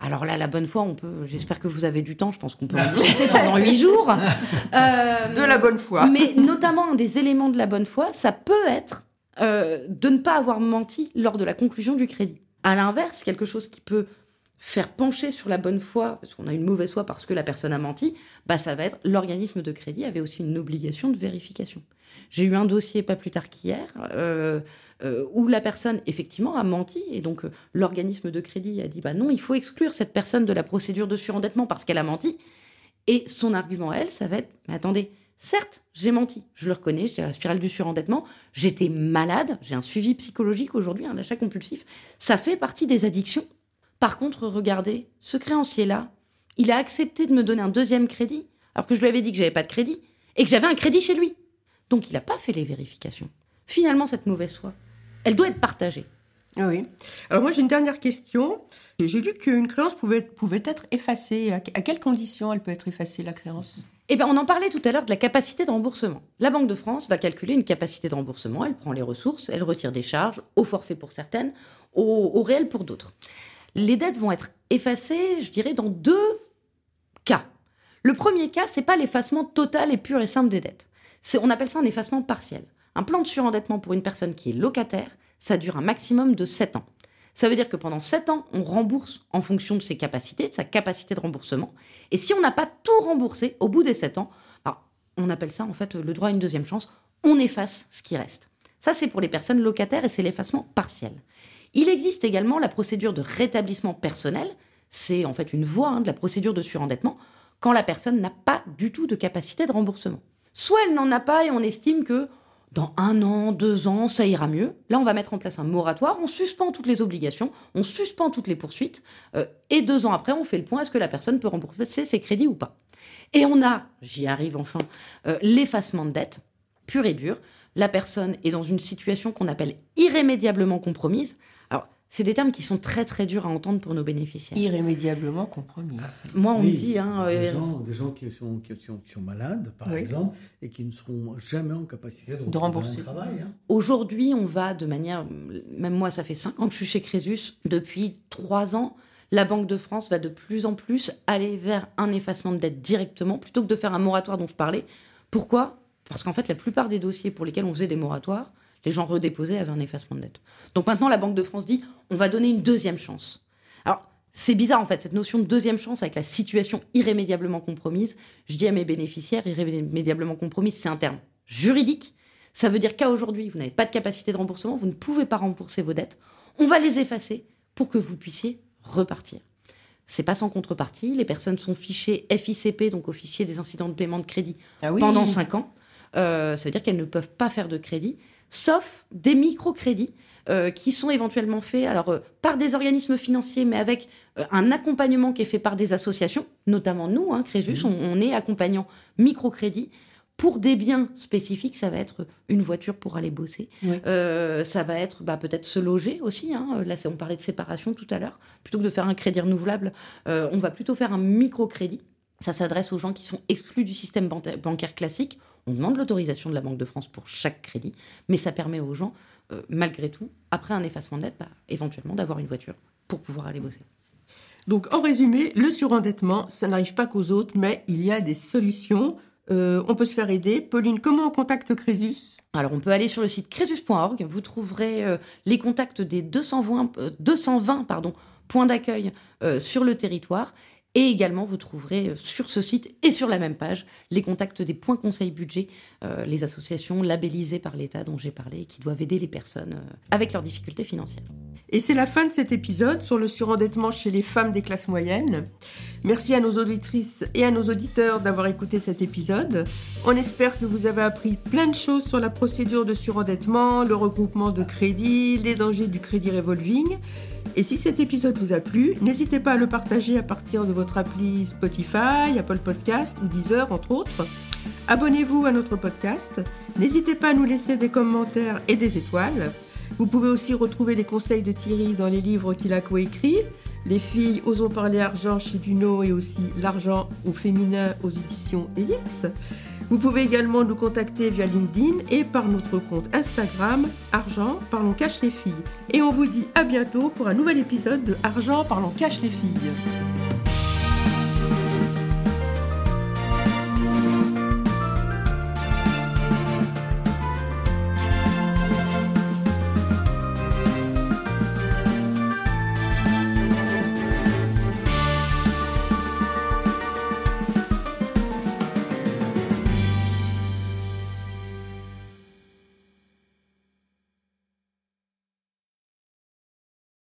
Alors là, la bonne foi, on peut. J'espère que vous avez du temps. Je pense qu'on peut en discuter pendant huit jours. Euh, De la bonne foi. mais notamment, un des éléments de la bonne foi, ça peut être euh, de ne pas avoir menti lors de la conclusion du crédit. À l'inverse, quelque chose qui peut faire pencher sur la bonne foi, parce qu'on a une mauvaise foi parce que la personne a menti, bah ça va être l'organisme de crédit avait aussi une obligation de vérification. J'ai eu un dossier pas plus tard qu'hier euh, euh, où la personne effectivement a menti et donc euh, l'organisme de crédit a dit bah non il faut exclure cette personne de la procédure de surendettement parce qu'elle a menti. Et son argument elle ça va être mais attendez certes j'ai menti. Je le reconnais j'étais à la spirale du surendettement j'étais malade j'ai un suivi psychologique aujourd'hui un achat compulsif. Ça fait partie des addictions par contre, regardez, ce créancier-là, il a accepté de me donner un deuxième crédit, alors que je lui avais dit que j'avais pas de crédit, et que j'avais un crédit chez lui. Donc il n'a pas fait les vérifications. Finalement, cette mauvaise foi, elle doit être partagée. Ah oui. Alors moi j'ai une dernière question. J'ai lu qu'une créance pouvait être, pouvait être effacée. À, quelles conditions elle peut être effacée la créance? Eh bien, on en parlait tout à l'heure de la capacité de remboursement. La Banque de France va calculer une capacité de remboursement, elle prend les ressources, elle retire des charges, au forfait pour certaines, au, au réel pour d'autres les dettes vont être effacées, je dirais, dans deux cas. Le premier cas, c'est pas l'effacement total et pur et simple des dettes. C'est, on appelle ça un effacement partiel. Un plan de surendettement pour une personne qui est locataire, ça dure un maximum de 7 ans. Ça veut dire que pendant 7 ans, on rembourse en fonction de ses capacités, de sa capacité de remboursement. Et si on n'a pas tout remboursé au bout des 7 ans, bah, on appelle ça en fait le droit à une deuxième chance, on efface ce qui reste. Ça, c'est pour les personnes locataires et c'est l'effacement partiel. Il existe également la procédure de rétablissement personnel. C'est en fait une voie hein, de la procédure de surendettement quand la personne n'a pas du tout de capacité de remboursement. Soit elle n'en a pas et on estime que dans un an, deux ans, ça ira mieux. Là, on va mettre en place un moratoire, on suspend toutes les obligations, on suspend toutes les poursuites, euh, et deux ans après, on fait le point, est-ce que la personne peut rembourser ses crédits ou pas Et on a, j'y arrive enfin, euh, l'effacement de dette, pur et dur. La personne est dans une situation qu'on appelle irrémédiablement compromise. C'est des termes qui sont très très durs à entendre pour nos bénéficiaires. Irrémédiablement compromis. Moi, on me dit. Hein, des, euh, gens, des, gens, qui sont, qui, sont, qui sont malades, par exemple, et qui ne seront jamais en capacité de, rembourser le travail. Hein. Aujourd'hui, on va de manière. Même moi, ça fait cinq ans que je suis chez Crésus. Depuis trois ans, la Banque de France va de plus en plus aller vers un effacement de dette directement plutôt que de faire un moratoire dont je parlais. Pourquoi? Parce qu'en fait, la plupart des dossiers pour lesquels on faisait des moratoires, les gens redéposaient avaient un effacement de dette. Donc maintenant, la Banque de France dit on va donner une deuxième chance. Alors, c'est bizarre en fait, cette notion de deuxième chance avec la situation irrémédiablement compromise. Je dis à mes bénéficiaires, irrémédiablement compromise, c'est un terme juridique. Ça veut dire qu'à aujourd'hui, vous n'avez pas de capacité de remboursement, vous ne pouvez pas rembourser vos dettes. On va les effacer pour que vous puissiez repartir. C'est pas sans contrepartie. Les personnes sont fichées FICP, donc au fichier des incidents de paiement de crédit, ah pendant 5 ans. Euh, ça veut dire qu'elles ne peuvent pas faire de crédit sauf des microcrédits euh, qui sont éventuellement faits alors euh, par des organismes financiers, mais avec euh, un accompagnement qui est fait par des associations, notamment nous, hein, Crésus, mmh. on, est accompagnant microcrédit. Pour des biens spécifiques, ça va être une voiture pour aller bosser. ça va être bah, peut-être se loger aussi. Hein. Là, on parlait de séparation tout à l'heure. Plutôt que de faire un crédit renouvelable, on va plutôt faire un microcrédit. Ça s'adresse aux gens qui sont exclus du système bancaire classique on demande l'autorisation de la Banque de France pour chaque crédit, mais ça permet aux gens, euh, malgré tout, après un effacement de dette, bah, éventuellement d'avoir une voiture pour pouvoir aller bosser. Donc, en résumé, le surendettement, ça n'arrive pas qu'aux autres, mais il y a des solutions. Euh, on peut se faire aider. Pauline, comment on contacte Crésus? Alors, on peut aller sur le site crésus.org. Vous trouverez euh, les contacts des 220, 220 pardon, points d'accueil sur le territoire. Et également, vous trouverez euh, sur ce site et sur la même page les contacts des points conseil budget, euh, les associations labellisées par l'État dont j'ai parlé et qui doivent aider les personnes euh, avec leurs difficultés financières. Et c'est la fin de cet épisode sur le surendettement chez les femmes des classes moyennes. Merci à nos auditrices et à nos auditeurs d'avoir écouté cet épisode. On espère que vous avez appris plein de choses sur la procédure de surendettement, le regroupement de crédits, les dangers du crédit revolving. Et si cet épisode vous a plu, n'hésitez pas à le partager à partir de votre appli Spotify, Apple Podcast ou Deezer entre autres. Abonnez-vous à notre podcast. N'hésitez pas à nous laisser des commentaires et des étoiles. Vous pouvez aussi retrouver les conseils de Thierry dans les livres qu'il a coécrits. Les filles osons parler argent chez Duno et aussi l'argent au féminin aux éditions Ellipse. Vous pouvez également nous contacter via LinkedIn et par notre compte Instagram Argent Parlons Cache les filles. Et on vous dit à bientôt pour un nouvel épisode de Argent Parlons Cache les filles.